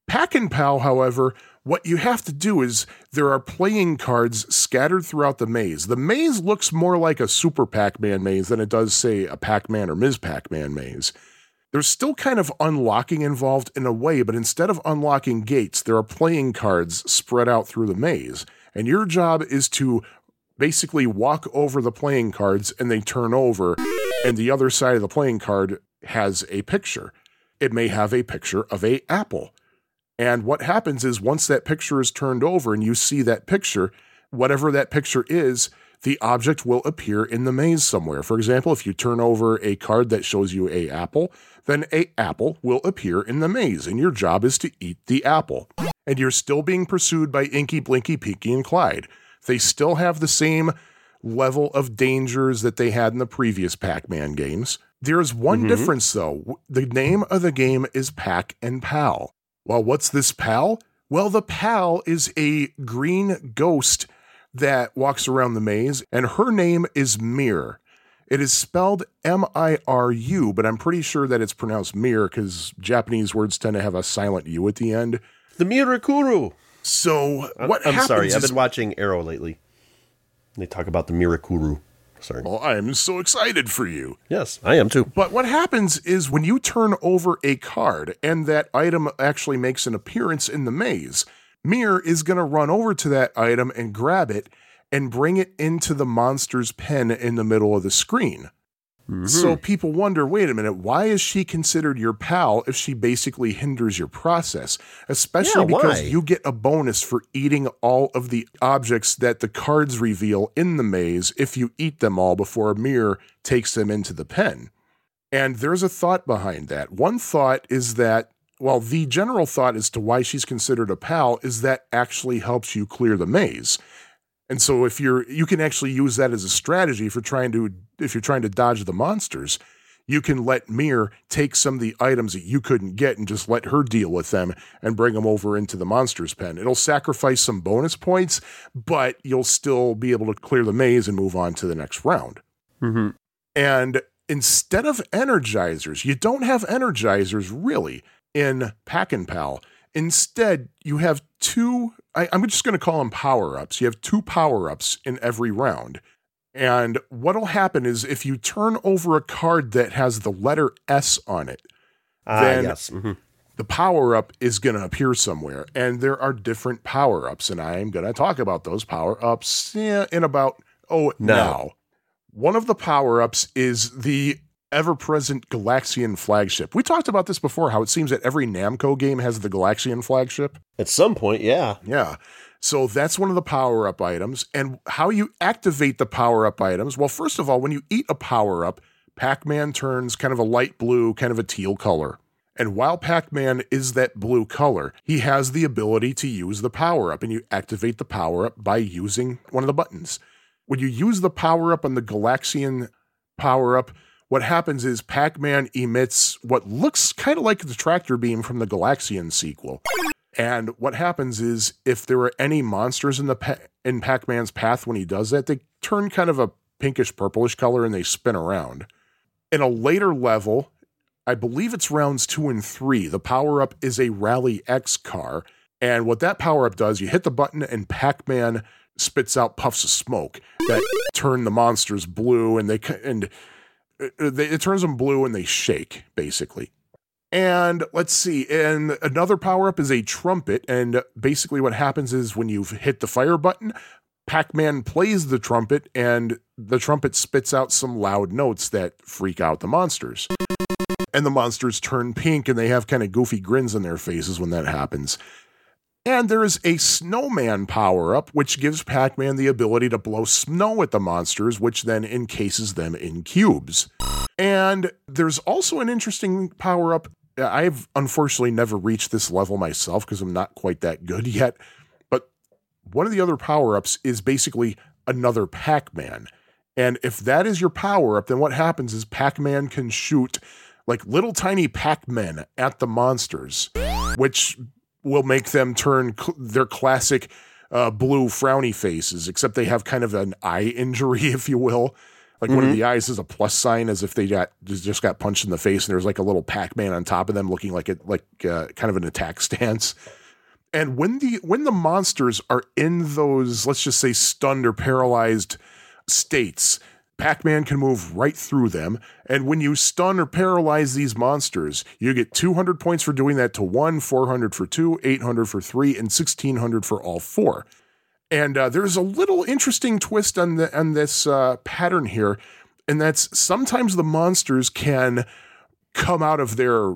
Pac and Pal, however, what you have to do is there are playing cards scattered throughout the maze. The maze looks more like a Super Pac Man maze than it does, say, a Pac Man or Ms. Pac Man maze. There's still kind of unlocking involved in a way, but instead of unlocking gates, there are playing cards spread out through the maze. And your job is to basically walk over the playing cards and they turn over, and the other side of the playing card has a picture. It may have a picture of a apple. And what happens is once that picture is turned over and you see that picture, whatever that picture is, the object will appear in the maze somewhere. For example, if you turn over a card that shows you a apple, then a apple will appear in the maze and your job is to eat the apple. And you're still being pursued by Inky, Blinky, Pinky, and Clyde. They still have the same level of dangers that they had in the previous Pac-Man games. There's one mm-hmm. difference though. The name of the game is Pac and Pal. Well, what's this pal? Well, the pal is a green ghost that walks around the maze, and her name is Mir. It is spelled M I R U, but I'm pretty sure that it's pronounced Mir because Japanese words tend to have a silent U at the end. The Mirakuru. So what I'm happens sorry, I've been watching Arrow lately. They talk about the Mirakuru. Sorry. Oh, well, I'm so excited for you. Yes, I am too. But what happens is when you turn over a card and that item actually makes an appearance in the maze, Mir is going to run over to that item and grab it and bring it into the monster's pen in the middle of the screen. So mm-hmm. people wonder wait a minute, why is she considered your pal if she basically hinders your process? Especially Yeah, because you get a bonus for eating all of the objects that the cards reveal in the maze if you eat them all before Mir takes them into the pen. And there's a thought behind that. One thought is that, well, the general thought as to why she's considered a pal is that actually helps you clear the maze. And so if you're you can actually use that as a strategy for trying to if you're trying to dodge the monsters, you can let Mir take some of the items that you couldn't get and just let her deal with them and bring them over into the monsters pen. It'll sacrifice some bonus points, but you'll still be able to clear the maze and move on to the next round. Mm-hmm. And instead of energizers, you don't have energizers really in Pac and Pal. Instead, you have two, I, I'm just going to call them power ups. You have two power ups in every round. And what'll happen is if you turn over a card that has the letter S on it, Ah, Then- yes. mhm. the power up is going to appear somewhere. And there are different power ups. And I am going to talk about those power ups in about, oh, Now. now. One of the power ups is the ever present Galaxian flagship. We talked about this before how it seems that every Namco game has the Galaxian flagship. At some point, yeah. Yeah. So that's one of the power up items. And how you activate the power up items. Well, first of all, when you eat a power up, Pac Man turns kind of a light blue, kind of a teal color. And while Pac Man is that blue color, he has the ability to use the power up. And you activate the power up by using one of the buttons. When you use the power up on the Galaxian power up, what happens is Pac Man emits what looks kind of like the tractor beam from the Galaxian sequel. And what happens is if there are any monsters in the pa- in Pac-Man's path when he does that, they turn kind of a pinkish purplish color and they spin around. In a later level, I believe it's rounds 2 and 3, the power-up is a Rally X car, and what that power-up does, you hit the button and Pac-Man spits out puffs of smoke that turn the monsters blue and they and Uh, they, it turns them blue and they shake basically. And let's see, and another power up is a trumpet. And basically, what happens is when you've hit the fire button, Pac Man plays the trumpet, and the trumpet spits out some loud notes that freak out the monsters. And the monsters turn pink and they have kind of goofy grins on their faces when that happens. And there is a snowman power up, which gives Pac Man the ability to blow snow at the monsters, which then encases them in cubes. And there's also an interesting power up. I've unfortunately never reached this level myself because I'm not quite that good yet. But one of the other power ups is basically another Pac Man. And if that is your power up, then what happens is Pac Man can shoot like little tiny Pac Men at the monsters, which will make them turn cl- their classic uh, blue frowny faces, except they have kind of an eye injury, if you will. Like one of the eyes is a plus sign, as if they got just got punched in the face, and there's like a little Pac-Man on top of them, looking like it like uh, kind of an attack stance. And when the when the monsters are in those, let's just say stunned or paralyzed states, Pac-Man can move right through them. And when you stun or paralyze these monsters, you get 200 points for doing that to one, 400 for two, 800 for three, and 1600 for all four. And uh, there's a little interesting twist on the on this uh, pattern here, and that's sometimes the monsters can come out of their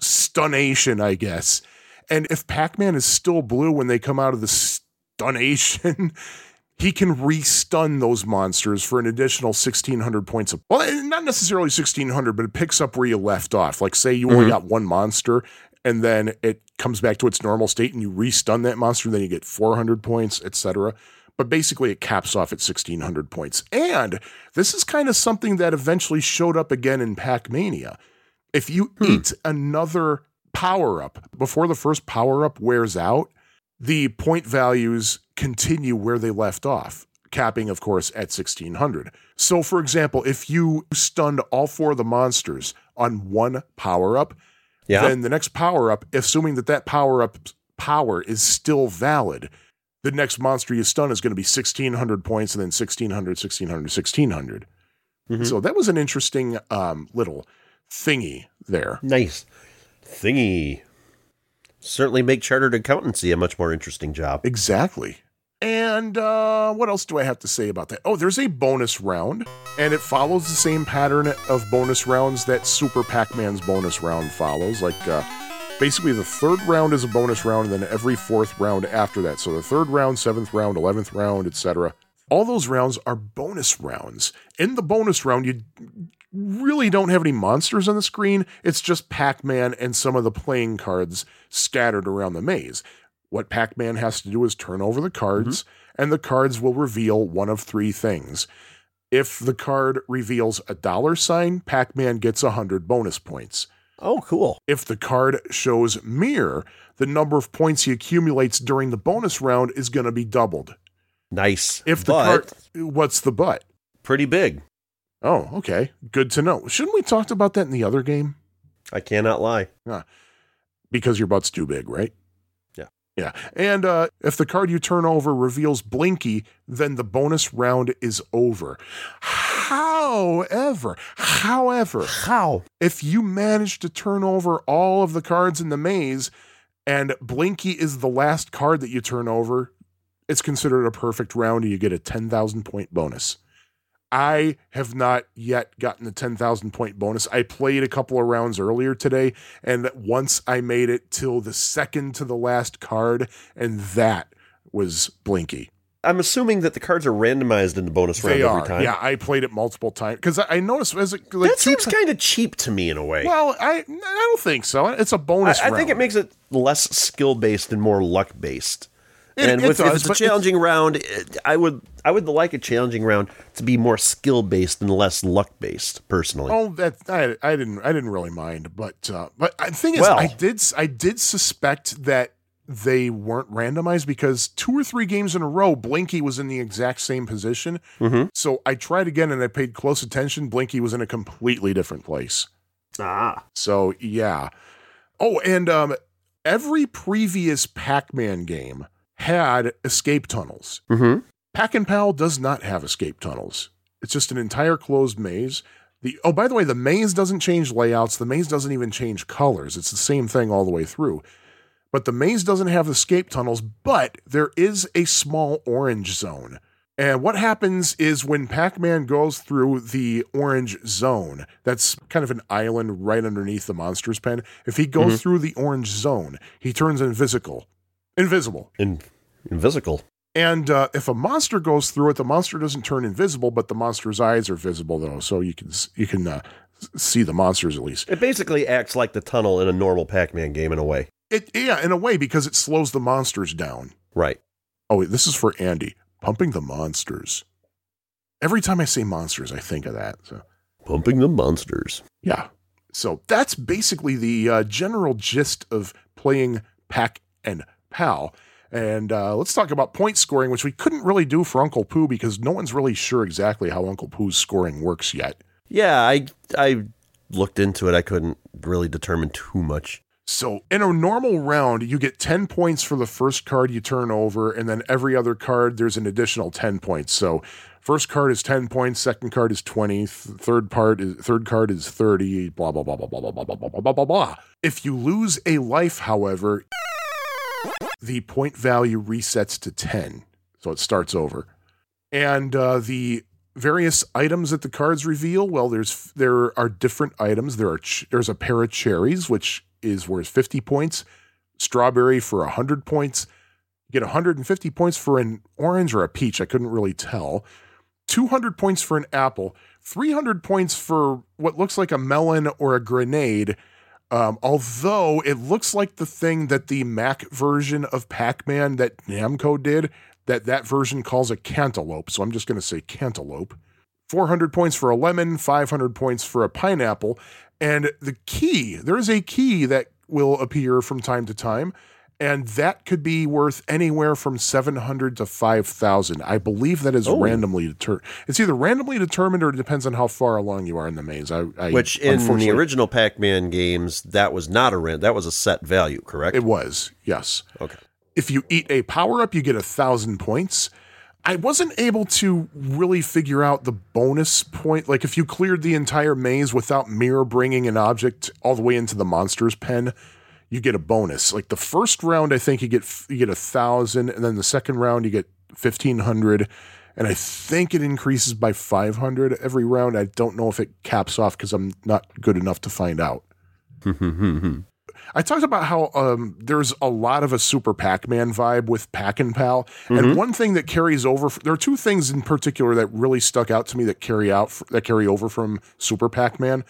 stunnation, I guess. And if Pac-Man is still blue when they come out of the stunnation, he can re-stun those monsters for an additional 1600 points of well eh, not necessarily 1600 but it picks up where you left off. Like say you only got one monster and then it comes back to its normal state and you re-stun that monster then you get 400 points etc but basically it caps off at 1600 points. And this is kind of something that eventually showed up again in pac-mania. If you eat another power up before the first power up wears out the point values continue where they left off, capping, of course, at 1600. So, for example, if you stunned all four of the monsters on one power up, Yeah. then the next power up, assuming that that power up power is still valid. The next monster you stun is going to be 1600 points and then 1600, 1600, 1600. Mhm. So that was an interesting um, little thingy there. Nice. Thingy. Certainly make chartered accountancy a much more interesting job. Exactly. And uh, what else do I have to say about that? Oh, there's a bonus round, and it follows the same pattern of bonus rounds that Super Pac Man's bonus round follows. Like, uh, basically, the third round is a bonus round, and then every fourth round after that. So the third round, seventh round, eleventh round, etc. All those rounds are bonus rounds. In the bonus round, you really don't have any monsters on the screen. It's just Pac Man and some of the playing cards scattered around the maze. What Pac Man has to do is turn over the cards, mm-hmm. and the cards will reveal one of three things. If the card reveals a dollar sign, Pac Man gets 100 bonus points. Oh, cool. If the card shows mirror, the number of points he accumulates during the bonus round is going to be doubled. Nice. If the but card. What's the but? pretty big. Oh, okay. Good to know. Shouldn't we talked about that in the other game? I cannot lie. Because your butt's too big, right? Yeah. Yeah. And uh, if the card you turn over reveals Blinky, then the bonus round is over. However, however, How? if you manage to turn over all of the cards in the maze and Blinky is the last card that you turn over, it's considered a perfect round and you get a 10,000 point bonus. I have not yet gotten the 10,000 point bonus. I played a couple of rounds earlier today, and once I made it till the second to the last card, and that was Blinky. I'm assuming that the cards are randomized in the bonus round They every are. time. Yeah, I played it multiple times because I, I noticed as it like that seems kind of cheap to me in a way. Well, I I don't think so. It's a bonus. I think it makes it less skill based and more luck based. And it with, if it's a but it's- challenging round, I would I would like a challenging round to be more skill based and less luck based. Personally, Oh, that I, I didn't I didn't really mind, but uh, but the thing is, Well- I did I did suspect that they weren't randomized because two or three games in a row, Blinky was in the exact same position. Mhm. So I tried again and I paid close attention. Blinky was in a completely different place. ah, So yeah. Oh, and um, every previous Pac-Man game had escape tunnels. mm-hmm. Pack and Pal does not have escape tunnels. It's just an entire closed maze. The oh, by the way, the maze doesn't change layouts. The maze doesn't even change colors. It's the same thing all the way through. But the maze doesn't have escape tunnels, but there is a small orange zone. And what happens is when Pac Man goes through the orange zone, that's kind of an island right underneath the monster's pen. If he goes through the orange zone, he turns invisible. Invisible. in invisible. And uh, if a monster goes through it, the monster doesn't turn invisible, but the monster's eyes are visible though, so you can you can uh, see the monsters at least. It basically acts like the tunnel in a normal Pac-Man game in a way. It yeah, in a way because it slows the monsters down. Right. Oh, wait, this is for Andy. Pumping the monsters. Every time I say monsters, I think of that. So Pumping the monsters. yeah, so that's basically the uh, general gist of playing Pack and Pal. And uh, let's talk about point scoring, which we couldn't really do for Uncle Poo because no one's really sure exactly how Uncle Poo's scoring works yet. Yeah, I I looked into it. I couldn't really determine too much. So in a normal round, you get 10 points for the first card you turn over, and then every other card, there's an additional 10 points. So first card is 10 points, second card is 20, th- third part is third card is 30, blah blah blah blah blah blah blah blah blah blah blah blah blah. If you lose a life, however, the point value resets to 10. So it starts over. And uh, the various items that the cards reveal, well, there's there are different items. There are ch- there's a pair of cherries, which is worth 50 points. Strawberry for 100 points. You get 150 points for an orange or a peach. I couldn't really tell. 200 points for an apple. 300 points for what looks like a melon or a grenade. Um, although it looks like the thing that the Mac version of Pac-Man that Namco did, that that version calls a cantaloupe. So I'm just going to say cantaloupe. 400 points for a lemon, 500 points for a pineapple. And the key, there is a key that will appear from time to time. And that could be worth anywhere from 700 to 5000 i believe that is Oh. randomly determined it's either randomly determined or it depends on how far along you are in the maze I, I Which in the original Pac-Man games, that was not a rent. That was a set value, correct? it was yes okay. if you eat a power up, you get a thousand points. I wasn't able to really figure out the bonus point. Like if you cleared the entire maze without mirror bringing an object all the way into the monster's pen, you get a bonus. Like the first round, I think you get you get a thousand, and then the second round you get fifteen hundred, and I think it increases by five hundred every round. I don't know if it caps off because I'm not good enough to find out. I talked about how um, there's a lot of a Super Pac-Man vibe with Pac and Pal, and one thing that carries over. There are two things in particular that really stuck out to me that carry out that carry over from Super Pac-Man.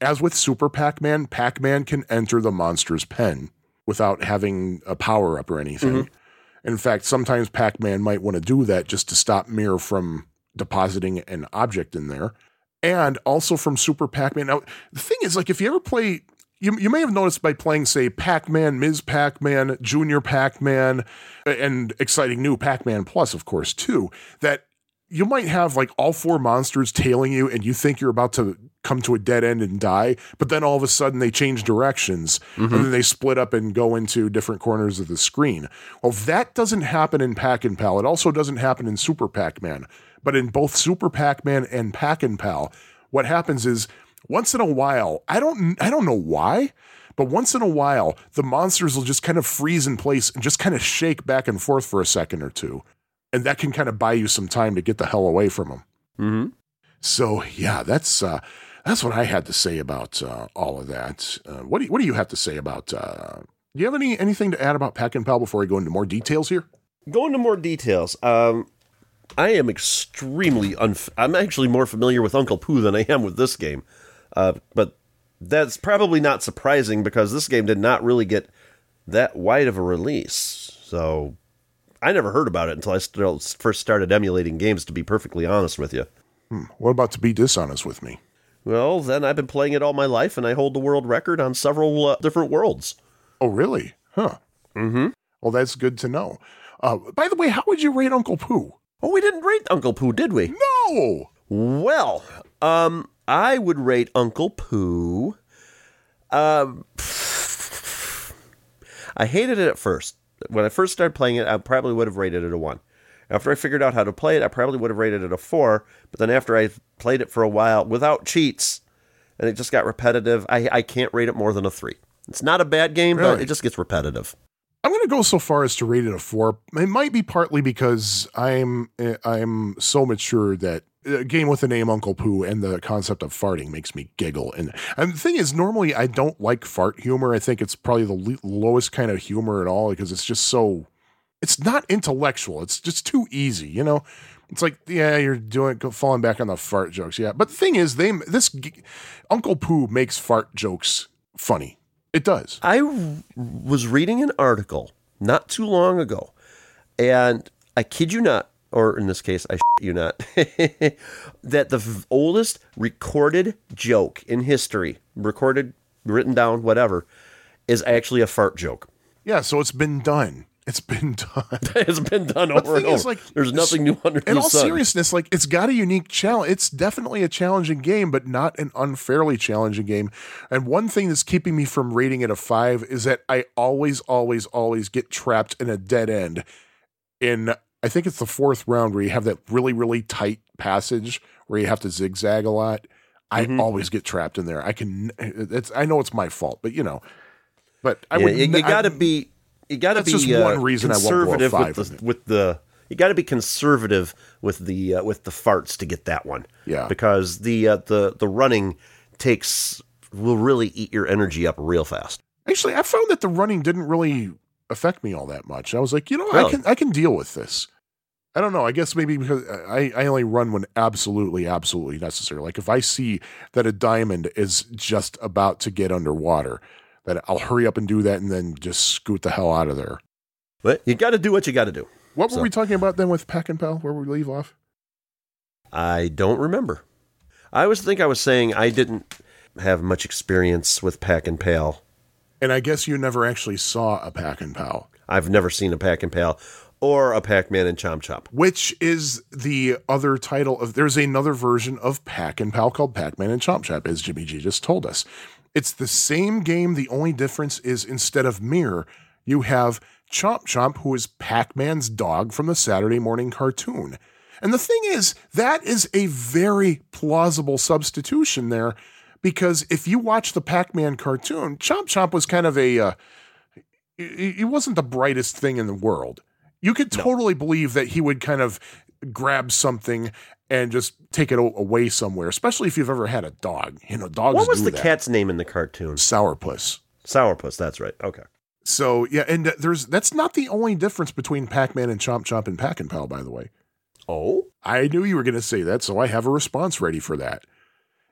As with Super Pac-Man, Pac-Man can enter the monster's pen without having a power up or anything. Mm-hmm. In fact, sometimes Pac-Man might want to do that just to stop Mirror from depositing an object in there. And also from Super Pac-Man. Now, the thing is, like, if you ever play, you, you may have noticed by playing, say, Pac-Man, Ms. Pac-Man, Junior Pac-Man, and exciting new Pac-Man Plus, of course, too, that you might have like all four monsters tailing you and you think you're about to come to a dead end and die, but then all of a sudden they change directions and mm-hmm. then they split up and go into different corners of the screen. Well, that doesn't happen in Pac and Pal. It also doesn't happen in Super Pac-Man. But in both Super Pac-Man and Pac and Pal, what happens is once in a while, I don't I don't know why, but once in a while, the monsters will just kind of freeze in place and just kind of shake back and forth for a second or two. And that can kind of buy you some time to get the hell away from them. Mm-hmm. So yeah, that's uh, that's what I had to say about uh, all of that. Uh, what do you, what do you have to say about? Uh, do you have any anything to add about Pac and Pal before I go into more details here? Go into more details. Um, I am extremely unf- I'm actually more familiar with Uncle Poo than I am with this game, uh, but that's probably not surprising because this game did not really get that wide of a release. So I never heard about it until I st- first started emulating games. To be perfectly honest with you. What about to be dishonest with me? Well, then I've been playing it all my life, and I hold the world record on several uh, different worlds. Oh, really? Huh. Mm-hmm. Well, that's good to know. Uh, by the way, how would you rate Uncle Poo? Oh, we didn't rate Uncle Poo, did we? No. Well, um, I would rate Uncle Poo. Um, I hated it at first. When I first started playing it, I probably would have rated it a one. After I figured out how to play it, I probably would have rated it a four. But then after I played it for a while without cheats, and it just got repetitive, I, I can't rate it more than a three. It's not a bad game, but it just gets repetitive. I'm going to go so far as to rate it a four. It might be partly because I'm eh, I'm so mature that a game with the name Uncle Poo and the concept of farting makes me giggle. And, and the thing is, normally I don't like fart humor. I think it's probably the le- lowest kind of humor at all because it's just so. It's not intellectual. It's just too easy, you know. It's like, yeah, you're doing falling back on the fart jokes, yeah. But the thing is, they this Uncle Poo makes fart jokes funny. It does. I was reading an article not too long ago, and I kid you not, or in this case, I shit you not, that the v- oldest recorded joke in history, recorded, written down, whatever, is actually a fart joke. Yeah, so it's been done. It's been done. it's been done over and over. is, like, There's nothing new under the In the all seriousness, like it's got a unique challenge. It's definitely a challenging game, but not an unfairly challenging game. And one thing that's keeping me from rating it a five is that I always, always, always get trapped in a dead end. In I think it's the fourth round where you have that really, really tight passage where you have to zigzag a lot. I Mm-hmm. always get trapped in there. I can. It's. I know it's my fault, but you know. But I Yeah, would. you, you got to be you got to be just uh, one reason I won't go a conservative five with the with the you got to be conservative with the uh, with the farts to get that one. Yeah. because the uh, the the running takes will really eat your energy up real fast. Actually, I found that the running didn't really affect me all that much. I was like, you know, I can I can deal with this. I don't know. I guess maybe because I, I only run when absolutely, absolutely necessary. Like if I see that a diamond is just about to get underwater, that I'll hurry up and do that and then just scoot the hell out of there. But you got to do what you got to do. What were we talking about then with Pac and Pal? Where we leave off? I don't remember. I always think I was saying I didn't have much experience with Pac and Pal. And I guess you never actually saw a Pac and Pal, I've never seen a Pac and Pal or a Pac Man and Chomp Chomp. which is the other title of. There's another version of Pac and Pal called Pac Man and Chomp Chomp, as Jimmy G just told us. It's the same game. The only difference is instead of Mirror, you have Chomp Chomp, who is Pac Man's dog from the Saturday morning cartoon. And the thing is, that is a very plausible substitution there because if you watch the Pac Man cartoon, Chomp Chomp was kind of a. Uh, he wasn't the brightest thing in the world. You could totally believe that he would kind of grab something and just take it away somewhere, especially if you've ever had a dog. You know, dogs What was the that. cat's name in the cartoon? Sourpuss. Sourpuss, that's right. Okay. So yeah, and uh, there's that's not the only difference between Pac-Man and Chomp Chomp and Pac and Pal, by the way. Oh? I knew you were going to say that, so I have a response ready for that.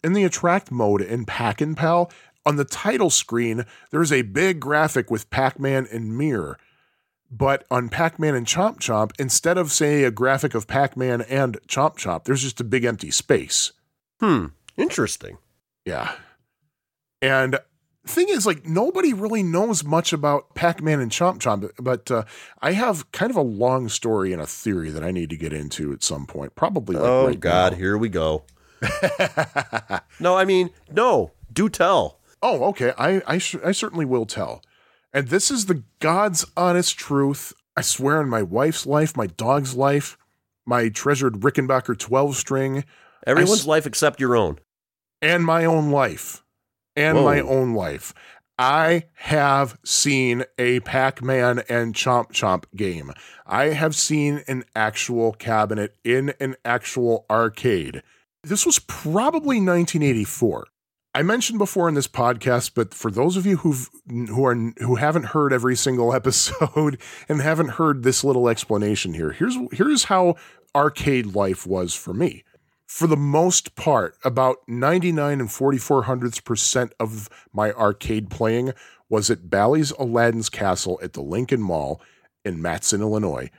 In the attract mode in Pac and Pal, on the title screen, there's a big graphic with Pac-Man and Mirror. But on Pac-Man and Chomp Chomp, instead of say a graphic of Pac-Man and Chomp Chomp, there's just a big empty space. Hmm. Interesting. Yeah. And thing is, like, nobody really knows much about Pac Man and Chomp Chomp, but uh, I have kind of a long story and a theory that I need to get into at some point. Probably. Like oh, right God. now. Here we go. no, I mean, no. Do tell. Oh, okay. I I, sh- I certainly will tell. And this is the God's honest truth. I swear on my wife's life, my dog's life, my treasured Rickenbacker 12 string, Everyone's s- life except your own. and my own life. And Whoa. my own life. I have seen a Pac Man and Chomp Chomp game. I have seen an actual cabinet in an actual arcade. This was probably 1984. I mentioned before in this podcast, but for those of you who've who are who haven't heard every single episode and haven't heard this little explanation here, here's here's how arcade life was for me for the most part, about 99 and 44 hundredths percent of my arcade playing was at Bally's Aladdin's Castle at the Lincoln Mall in Matteson, Illinois.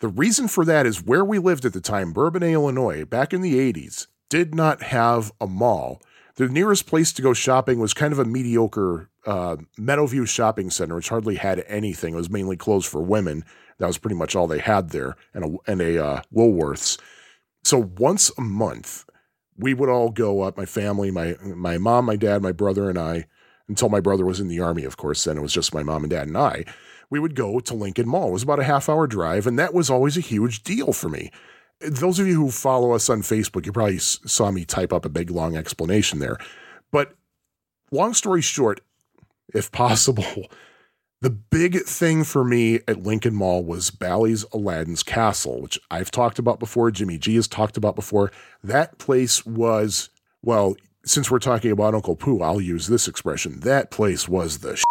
The reason for that is where we lived at the time, Bourbonnais, Illinois, back in the 80s, did not have a mall. The nearest place to go shopping was kind of a mediocre uh, Meadowview shopping center, which hardly had anything. It was mainly clothes for women. That was pretty much all they had there, and a, and a uh, Woolworths. So once a month, we would all go up, my family, my my mom, my dad, my brother, and I, until my brother was in the army, of course, then it was just my mom and dad and I. We would go to Lincoln Mall. It was about a half hour drive, and that was always a huge deal for me. Those of you who follow us on Facebook, you probably saw me type up a big long explanation there. But long story short, if possible, the big thing for me at Lincoln Mall was Bally's Aladdin's Castle, which I've talked about before. Jimmy G has talked about before. That place was, well, since we're talking about Uncle Poo, I'll use this expression. That place was the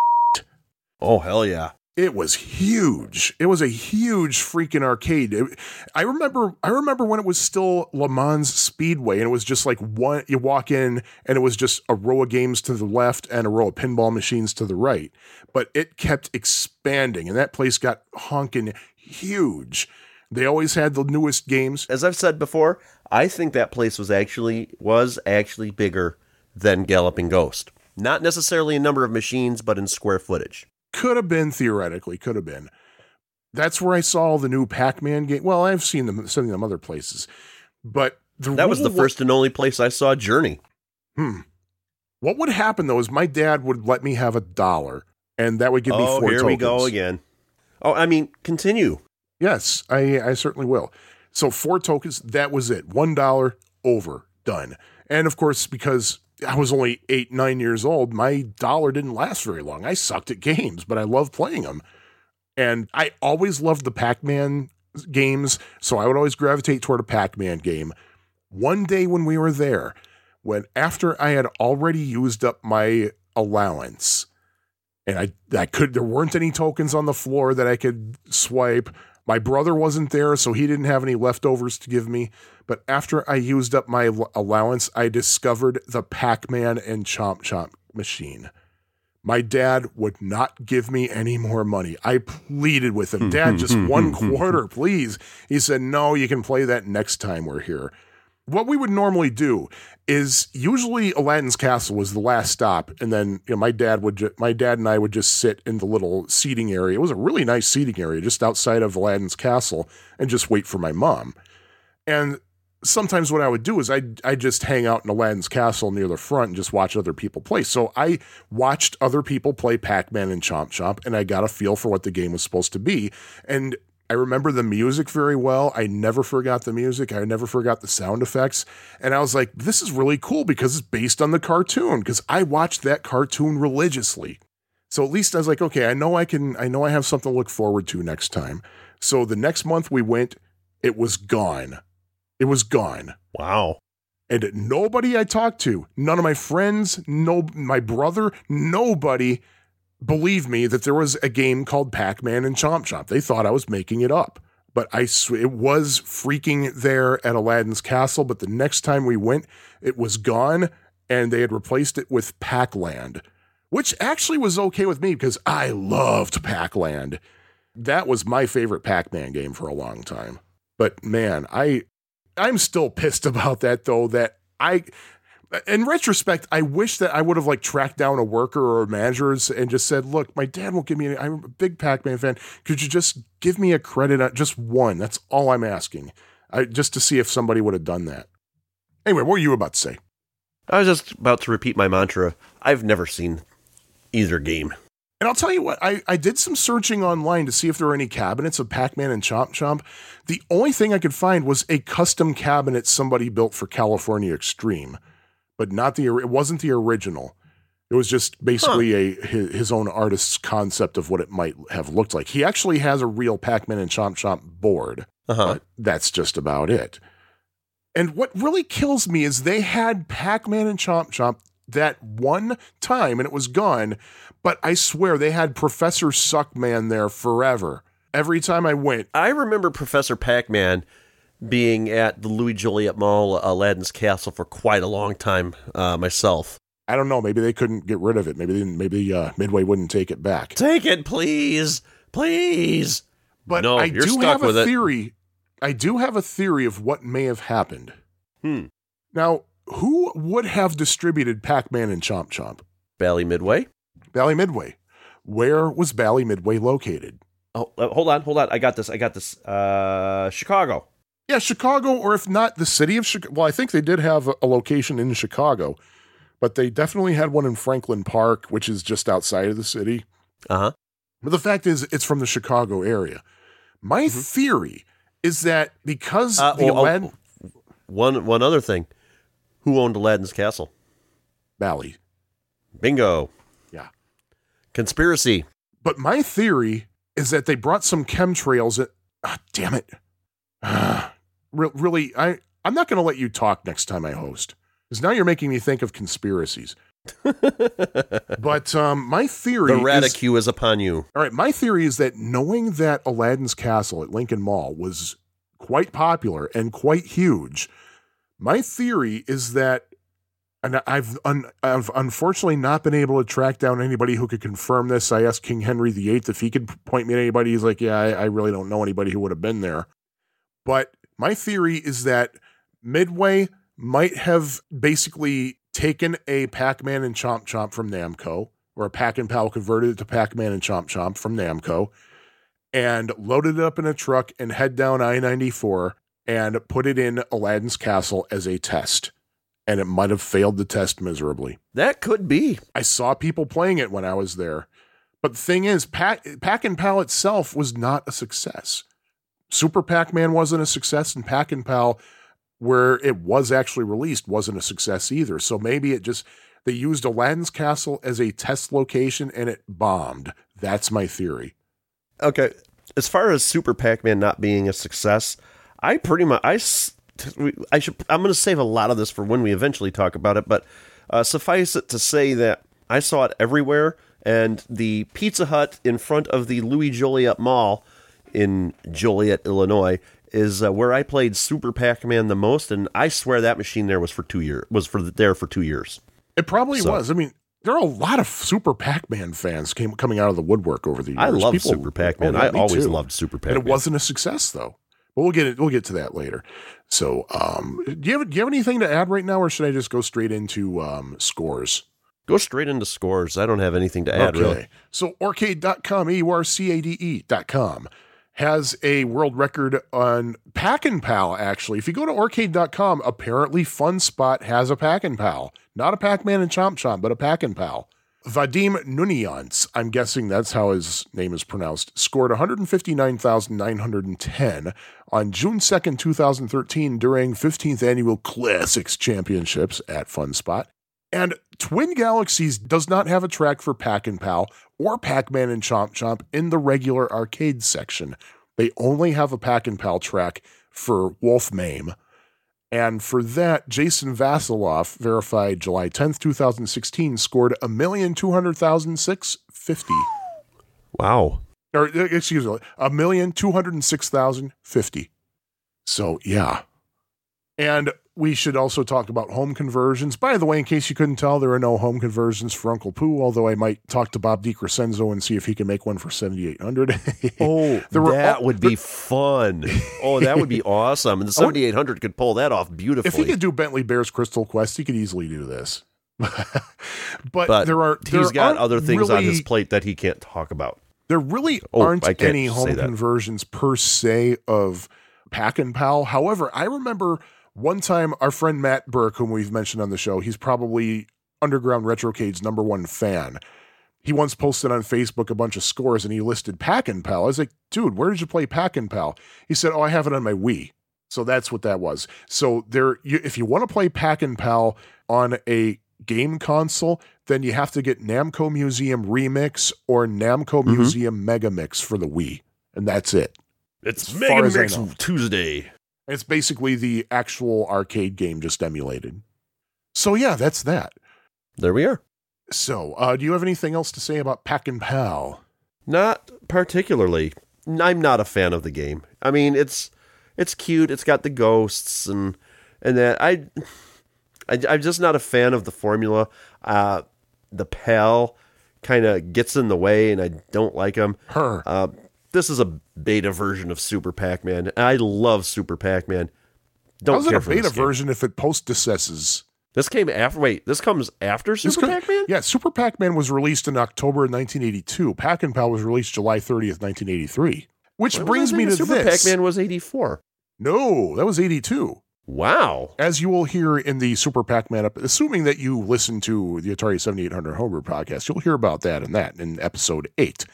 Oh, hell yeah. It was huge. It was a huge freaking arcade. It- I remember I remember when it was still Le Mans Speedway and it was just like one you walk in and it was just a row of games to the left and a row of pinball machines to the right. But it kept expanding and that place got honking huge. They always had the newest games. As I've said before, I think that place was actually was actually bigger than Galloping Ghost. Not necessarily in number of machines, but in square footage. Could have been theoretically, could have been. That's where I saw the new Pac-Man game. Well, I've seen them seen them other places. But the That was the rule wa- first and only place I saw Journey. Hmm. What would happen though is my dad would let me have a dollar, and that would give me oh, four here tokens. we go again. Oh, I mean, continue. Yes, I I certainly will. So four tokens. That was it. One dollar over done. And of course, because I was only eight nine years old, my dollar didn't last very long. I sucked at games, but I loved playing them. And I always loved the Pac-Man games, so I would always gravitate toward a Pac-Man game. One day when we were there, when after I had already used up my allowance, and I I could there weren't any tokens on the floor that I could swipe. My brother wasn't there, so he didn't have any leftovers to give me. But after I used up my allowance, I discovered the Pac-Man and Chomp Chomp machine. My dad would not give me any more money. I pleaded with him, hmm, Dad, hmm, just hmm, one quarter, please. He said, No, you can play that next time we're here. What we would normally do is usually Aladdin's castle was the last stop, and then you know my dad would ju- my dad and I would just sit in the little seating area. It was a really nice seating area just outside of Aladdin's castle, and just wait for my mom. And sometimes what I would do is I I just hang out in Aladdin's castle near the front and just watch other people play. So I watched other people play Pac-Man and Chomp Chomp, and I got a feel for what the game was supposed to be. And I remember the music very well. I never forgot the music. I never forgot the sound effects. And I was like, this is really cool because it's based on the cartoon because I watched that cartoon religiously. So at least I was like, okay, I know I can, I know I have something to look forward to next time. So the next month we went, it was gone. It was gone. Wow. And nobody I talked to, none of my friends, no, my brother, nobody believed me that there was a game called Pac-Man and Chomp Chomp. They thought I was making it up. But I sw- it was freaking there at Aladdin's castle. But the next time we went, it was gone, and they had replaced it with Pac-Land, which actually was okay with me because I loved Pac-Land. That was my favorite Pac-Man game for a long time. But man, I I'm still pissed about that though. That I, in retrospect, I wish that I would have like tracked down a worker or a manager and just said, "Look, my dad won't give me. Any, I'm a big Pac-Man fan. Could you just give me a credit? On, just one. That's all I'm asking. I, just to see if somebody would have done that." Anyway, what were you about to say? I was just about to repeat my mantra. I've never seen either game. And I'll tell you what, I, I did some searching online to see if there were any cabinets of Pac Man and Chomp Chomp. The only thing I could find was a custom cabinet somebody built for California Extreme, but not the it wasn't the original. It was just basically a his, his own artist's concept of what it might have looked like. He actually has a real Pac Man and Chomp Chomp board, Uh-huh. but that's just about it. And what really kills me is they had Pac Man and Chomp Chomp that one time and it was gone. But I swear they had Professor Suckman there forever. Every time I went, I remember Professor Pac-Man being at the Louis Joliet Mall, Aladdin's Castle, for quite a long time uh, myself. I don't know, maybe they couldn't get rid of it. Maybe they didn't- maybe uh, Midway wouldn't take it back. Take it, please, please. But No, I do have a it. theory. I do have a theory of what may have happened. Hmm. Now, who would have distributed Pac-Man and Chomp Chomp? Bally Midway. Bally Midway. Where was Bally Midway located? Oh, uh, hold on, hold on. I got this. I got this. Uh, Chicago. Yeah, Chicago, or if not the city of Chicago. Well, I think they did have a, location in Chicago, but they definitely had one in Franklin Park, which is just outside of the city. Uh huh. But the fact is, it's from the Chicago area. My theory is that because Uh, the oh, oh, Aladdin One one other thing. Who owned Aladdin's castle? Bally, Bingo. yeah. Conspiracy. But my theory is that they brought some chemtrails. In, ah, damn it! Re- really, I I'm not going to let you talk next time I host because now you're making me think of conspiracies. but um, my theory The is, is upon you. all right. My theory is that knowing that Aladdin's castle at Lincoln Mall was quite popular and quite huge, my theory is that, and I've un, I've unfortunately not been able to track down anybody who could confirm this. I asked King Henry VIII if he could point me to anybody. He's like, yeah, I, I really don't know anybody who would have been there. But my theory is that Midway might have basically taken a Pac-Man and Chomp Chomp from Namco, or a Pac and Pal converted it to Pac-Man and Chomp Chomp from Namco, and loaded it up in a truck and head down I-94 and put it in Aladdin's castle as a test. And it might have failed the test miserably. That could be. I saw people playing it when I was there. But the thing is, Pac, Pac and Pal itself was not a success. Super Pac Man wasn't a success, and Pac and Pal, where it was actually released, wasn't a success either. So maybe it just, they used Aladdin's Castle as a test location and it bombed. That's my theory. Okay. As far as Super Pac-Man not being a success, I pretty much I, I should I'm going to save a lot of this for when we eventually talk about it, but uh, suffice it to say that I saw it everywhere and the Pizza Hut in front of the Louis Joliet Mall in Joliet, Illinois is uh, where I played Super Pac-Man the most and I swear that machine there was for 2 years was for there for 2 years. It probably So- was. I mean, there are a lot of Super Pac Man fans came coming out of the woodwork over the years. I love People- Super Pac-Man. Oh, I always too. loved Super Pac-Man. it wasn't a success though. But we'll get it. We'll get to that later. So, um, do you have do you have anything to add right now, or should I just go straight into um, scores? Go straight into scores. I don't have anything to add, really. So aurcade.com, E-U-R-C-A-D-E.com has a world record on Pac and Pal, actually. If you go to aurcade.com, apparently Fun Spot has a Pac and Pal. Not a Pac-Man and Chomp Chomp, but a Pac and Pal. Vadim Nunians, I'm guessing that's how his name is pronounced, scored 159,910 on June 2nd, 2013 during 15th Annual Classics Championships at Fun Spot. And Twin Galaxies does not have a track for Pac and Pal or Pac-Man and Chomp Chomp in the regular arcade section. They only have a Pac and Pal track for Wolf Mame. And for that, Jason Vasiloff, verified July 10th, 2016, scored a million two hundred thousand six fifty. Wow. Or uh, excuse me, a million two hundred six thousand fifty. So yeah. And we should also talk about home conversions. By the way, in case you couldn't tell, there are no home conversions for Uncle Poo, although I might talk to Bob DeCrescenzo and see if he can make one for 7800. oh, There that all- would be fun. Oh, that would be awesome. And the 7800 could pull that off beautifully. if he could do Bentley Bears Crystal Quest, he could easily do this. but, but there are he's there got aren't other things on his plate that he can't talk about. There really Oh, aren't any home conversions per se of Pac and Pal. However, I remember one time our friend Matt Burke, whom we've mentioned on the show, he's probably Underground Retrocade's number one fan. He once posted on Facebook a bunch of scores and he listed Pac and Pal. I was like, dude, where did you play Pac and Pal? He said, oh, I have it on my Wii. So that's what that was. So there, you, if you want to play Pac and Pal on a game console, then you have to get Namco Museum Remix or Namco Mhm. Museum Mega Mix for the Wii, and that's it. It's As Mega Mix. Tuesday. It's basically the actual arcade game just emulated. So yeah, that's that. There we are. So, uh, do you have anything else to say about Pac and Pal? Not particularly. I'm not a fan of the game. I mean, it's it's cute. It's got the ghosts and and that. I, I I'm just not a fan of the formula. Uh, the pal kind of gets in the way, and I don't like him. Her. Uh, this is a beta version of Super Pac-Man. I love Super Pac-Man. Don't How's it care a for this beta version if it post decesses? This came after. Wait, this comes after Super Pac-Man. Yeah, Super Pac-Man was released in October of 1982. Pac and Pal was released July 30th, 1983. Which brings me to Super this. Pac-Man was 84. No, that was 82. Wow. As you will hear in the Super Pac-Man, ep- assuming that you listen to the Atari 7800 Homebrew podcast, you'll hear about that and that in episode 8,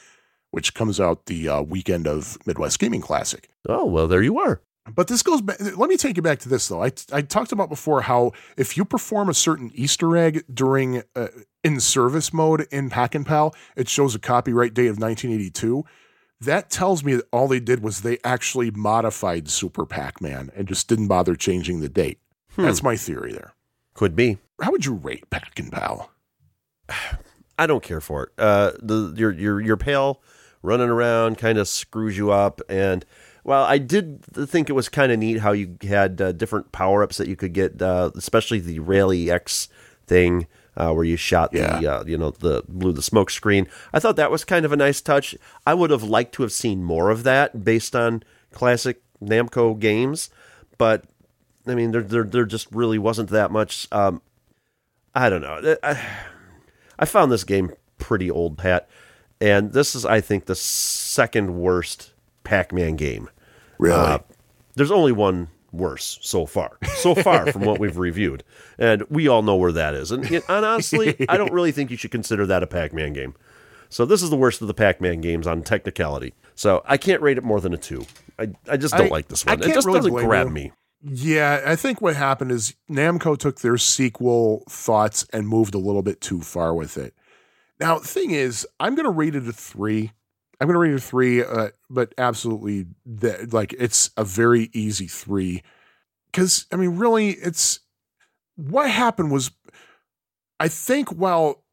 which comes out the uh, weekend of Midwest Gaming Classic. Oh well, there you are. But this goes back. Let me take you back to this, though. I, I talked about before how if you perform a certain Easter egg during uh, in service mode in Pac and Pal, it shows a copyright date of 1982. That tells me that all they did was they actually modified Super Pac Man and just didn't bother changing the date. Hmm. That's my theory there. Could be. How would you rate Pac and Pal? I don't care for it. Uh, the your your your pale running around kind of screws you up, and well, I did think it was kind of neat how you had uh, different power ups that you could get, uh, especially the Rally X thing. Uh, where you shot the, Yeah. uh, you know, the blew the smoke screen. I thought that was kind of a nice touch. I would have liked to have seen more of that based on classic Namco games, but I mean, there there there just really wasn't that much. Um, I don't know. I, I found this game pretty old hat, and this is, I think, the second worst Pac-Man game. Really? Uh, there's only one worse so far, so far from what we've reviewed, and we all know where that is. And, and honestly, I don't really think you should consider that a Pac-Man game. So this is the worst of the Pac-Man games on technicality. So I can't rate it more than a two. I, I just don't I- like this one. It can't just really doesn't grab you. me. Yeah, I think what happened is Namco took their sequel thoughts and moved a little bit too far with it. Now, the thing is, I'm going to rate it a three. I'm going to rate it a three, uh, but absolutely, that, like it's a very easy three. Because I mean, really, it's what happened was, I think while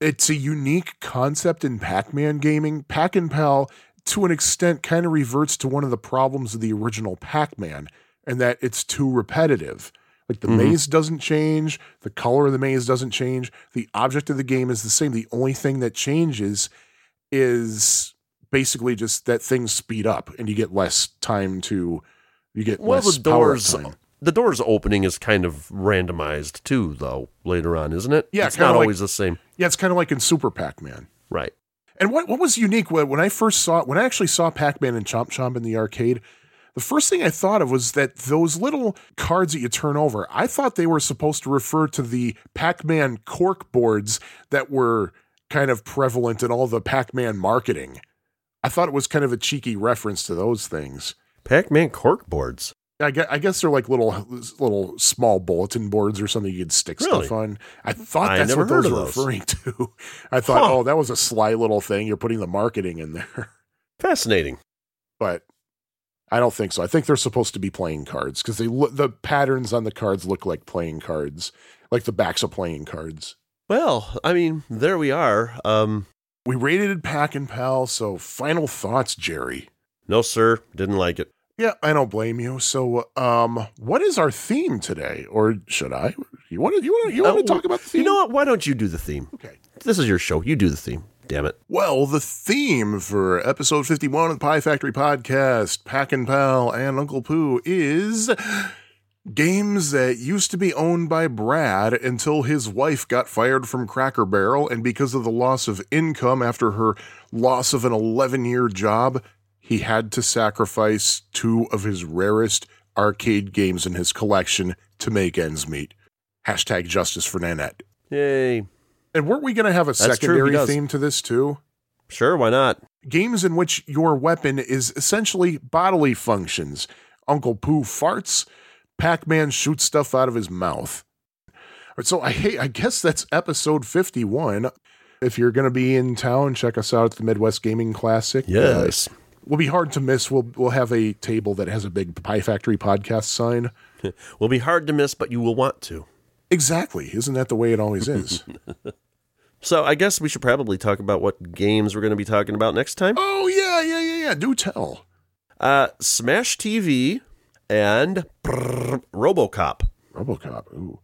it's a unique concept in Pac-Man gaming, Pac and Pal to an extent kind of reverts to one of the problems of the original Pac-Man and that it's too repetitive. Like the Mhm. maze doesn't change, the color of the maze doesn't change, the object of the game is the same. The only thing that changes is basically just that things speed up and you get less time to You get Well, less the power doors, time. the doors opening is kind of randomized too, though. Later on, isn't it? Yeah, it's not like- always the same. Yeah, it's kind of like in Super Pac-Man. Right. And what what was unique when when I first saw when I actually saw Pac-Man and Chomp Chomp in the arcade, the first thing I thought of was that those little cards that you turn over, I thought they were supposed to refer to the Pac-Man cork boards that were kind of prevalent in all the Pac-Man marketing. I thought it was kind of a cheeky reference to those things. Pac-Man cork boards. I guess, I guess they're like little little small bulletin boards or something you could stick Really? stuff on. I thought I that's what those were those. referring to. I thought, Huh. oh, that was a sly little thing. You're putting the marketing in there. Fascinating. but I don't think so. I think they're supposed to be playing cards because they look the patterns on the cards look like playing cards, like the backs of playing cards. Well, I mean, there we are. Um, We rated Pac and Pal, so final thoughts, Jerry. no, sir, didn't like it. Yeah, I don't blame you. So, um, what is our theme today, or should I? You want to? You want to? You want Uh, to talk about the theme? You know what? Why don't you do the theme? Okay. This is your show. You do the theme. Damn it. Well, the theme for episode 51 of the Pie Factory podcast, Pac and Pal and Uncle Poo, is games that used to be owned by Brad until his wife got fired from Cracker Barrel. And because of the loss of income after her loss of an 11 year job, he had to sacrifice two of his rarest arcade games in his collection to make ends meet. Hashtag justice for Nanette. Yay. And weren't we going to have a he secondary theme to this too? Sure, why not? games in which your weapon is essentially bodily functions. Uncle Poo farts, Pac Man shoots stuff out of his mouth. So I hey, I guess that's episode 51. If you're going to be in town, check us out at the Midwest Gaming Classic. Yes. Uh, will be hard to miss. We'll we'll have a table that has a big Pie Factory podcast sign. Will be hard to miss, but you will want to. Exactly. Isn't that the way it always is? So I guess we should probably talk about what games we're going to be talking about next time. oh yeah, yeah, yeah, yeah. Do tell. Uh, Smash TV and brrr, RoboCop. RoboCop. Ooh.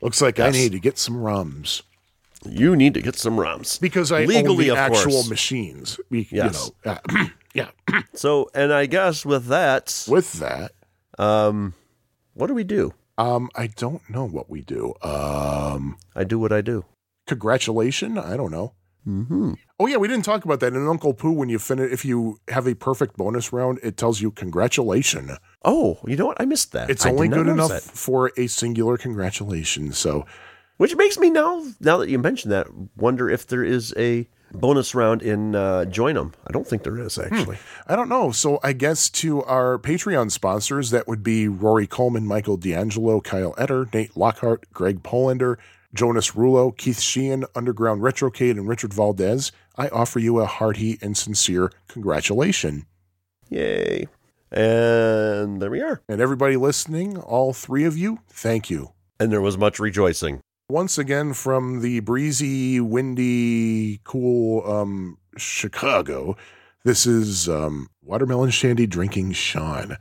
Looks like I need to get some ROMs. You need to get some ROMs because I legally, own the actual course. machines. We, Yes. You know, uh, yeah. So, and I guess with that, With that, um, what do we do? um, I don't know what we do. Um, I do what I do. Congratulation. I don't know. Mm-hmm. Oh yeah, we didn't talk about that in Uncle Poo. When you finish, if you have a perfect bonus round, it tells you congratulation. Oh, you know what? I missed that. It's I only good enough that. for a singular congratulation. So Which makes me now, now that you mentioned that, wonder if there is a bonus round in uh, Join 'em. I don't think there is actually. I don't know. So I guess to our Patreon sponsors, that would be Rory Coleman, Michael D'Angelo, Kyle Etter, Nate Lockhart, Greg Polander, Jonas Rulo, Keith Sheehan, Underground Retrocade, and Richard Valdez. I offer you a hearty and sincere congratulation. Yay! And there we are. And everybody listening, all three of you, thank you. And there was much rejoicing. Once again from the breezy, windy, cool um, Chicago, this is um, Watermelon Shandy Drinking Sean.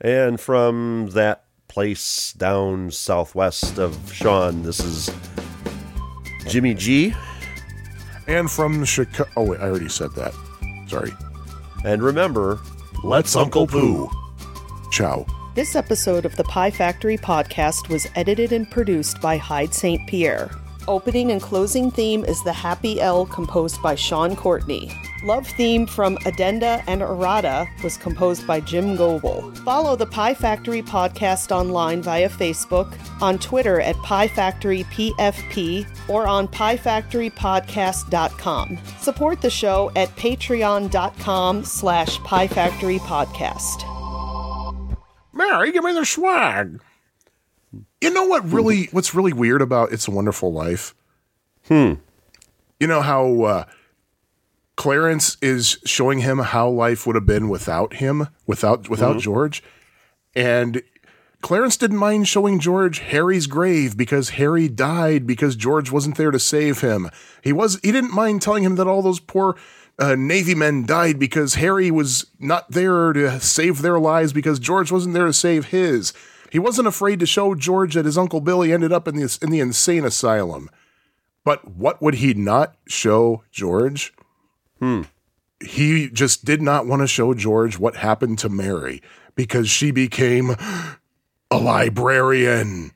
And from that place down southwest of Sean, this is Jimmy G. And from Chicago. Oh, wait, I already said that. Sorry. And remember, let's Uncle Poo. Ciao. This episode of the Pie Factory podcast was edited and produced by Hyde St. Pierre. Opening and closing theme is The Happy L, composed by Sean Courtney. Love theme from Addenda and Errata was composed by Jim Goebel. Follow the Pie Factory podcast online via Facebook, on Twitter at Pie Factory PFP, or on piefactorypodcast.com. Support the show at patreon.com slash Pie Factory Podcast. Mary, give me the swag. You know what really what's really weird about It's a Wonderful Life? Hmm. You know how uh, Clarence is showing him how life would have been without him, without without George, and Clarence didn't mind showing George Harry's grave because Harry died because George wasn't there to save him. He was he didn't mind telling him that all those poor uh, Navy men died because Harry was not there to save their lives because George wasn't there to save his. He wasn't afraid to show George that his uncle Billy ended up in the in the insane asylum. But what would he not show George? He just did not want to show George what happened to Mary because she became a librarian.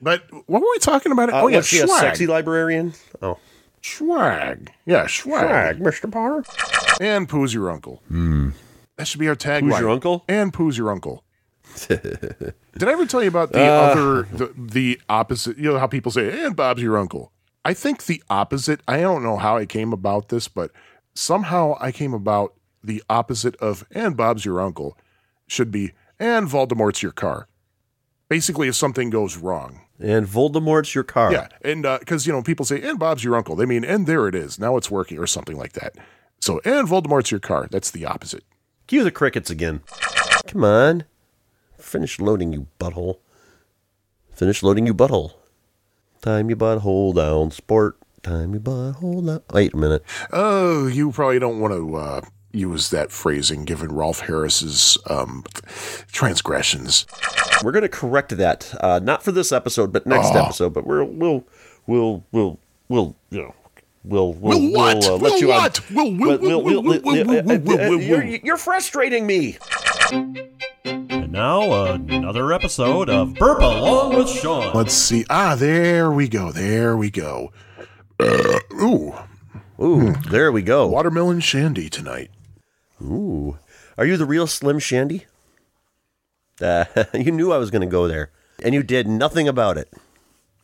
But what were we talking about? Uh, oh yeah, was she a sexy librarian? Oh, swag. Yeah, swag. Mr. Potter. And Pooh's your uncle. That should be our tagline. Who's your uncle? And Pooh's your uncle. Did I ever tell you about the ah. other, the, the opposite? You know how people say, and Bob's your uncle? I think the opposite. I don't know how I came about this, but somehow I came about the opposite of, and Bob's your uncle should be, and Voldemort's your car. Basically, if something goes wrong. And Voldemort's your car. Yeah. And uh, because, you know, people say, and Bob's your uncle. They mean, and there it is. Now it's working or something like that. So, and Voldemort's your car. That's the opposite. Cue the crickets again. Come on. Finish loading, you butthole. Finish loading, you butthole. Time your butthole down, sport. Time your butthole down. Wait a minute. Oh, you probably don't want to uh, use that phrasing given Rolf Harris's um, transgressions. We're going to correct that. Uh, not for this episode, but next Oh. episode. But we'll, we'll, we'll, we'll, we'll, you know. We'll, we'll, We'll what? uh, We'll let you what? on. We'll- we'll- But we'll- we'll- we'll- we'll- uh, we'll- uh, we'll- uh, we'll- You're we'll- you're frustrating me. And now, another episode of Burp Along with Sean. Let's see. Ah, there we go. There we go. Uh, ooh, Ooh, there we go. watermelon shandy tonight. Ooh. Are you the real Slim Shandy? Uh, you knew I was going to go there, and you did nothing about it.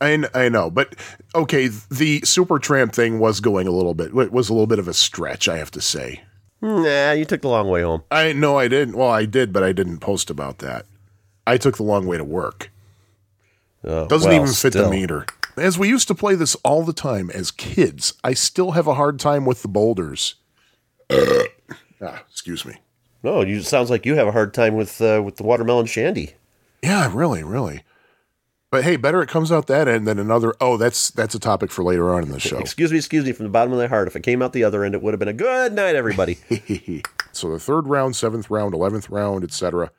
I, I know, but okay, the Supertramp thing was going a little bit, it was a little bit of a stretch, I have to say. Nah, you took the long way home. I no, I didn't. Well, I did, but I didn't post about that. I took the long way to work. Oh, Doesn't well, even fit still. the meter. As we used to play this all the time as kids, I still have a hard time with the boulders. ah, excuse me. No, you sounds like you have a hard time with uh, with the watermelon shandy. Yeah, really, really. But hey, better it comes out that end than another. Oh, that's that's a topic for later on in the show. Excuse me, excuse me, from the bottom of my heart. If it came out the other end, it would have been a good night, everybody. so the third round, seventh round, eleventh round, etc.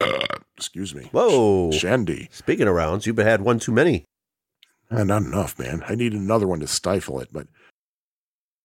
Uh, excuse me. Whoa. Shandy. Speaking of rounds, you've had one too many. Eh, not enough, man. I need another one to stifle it. But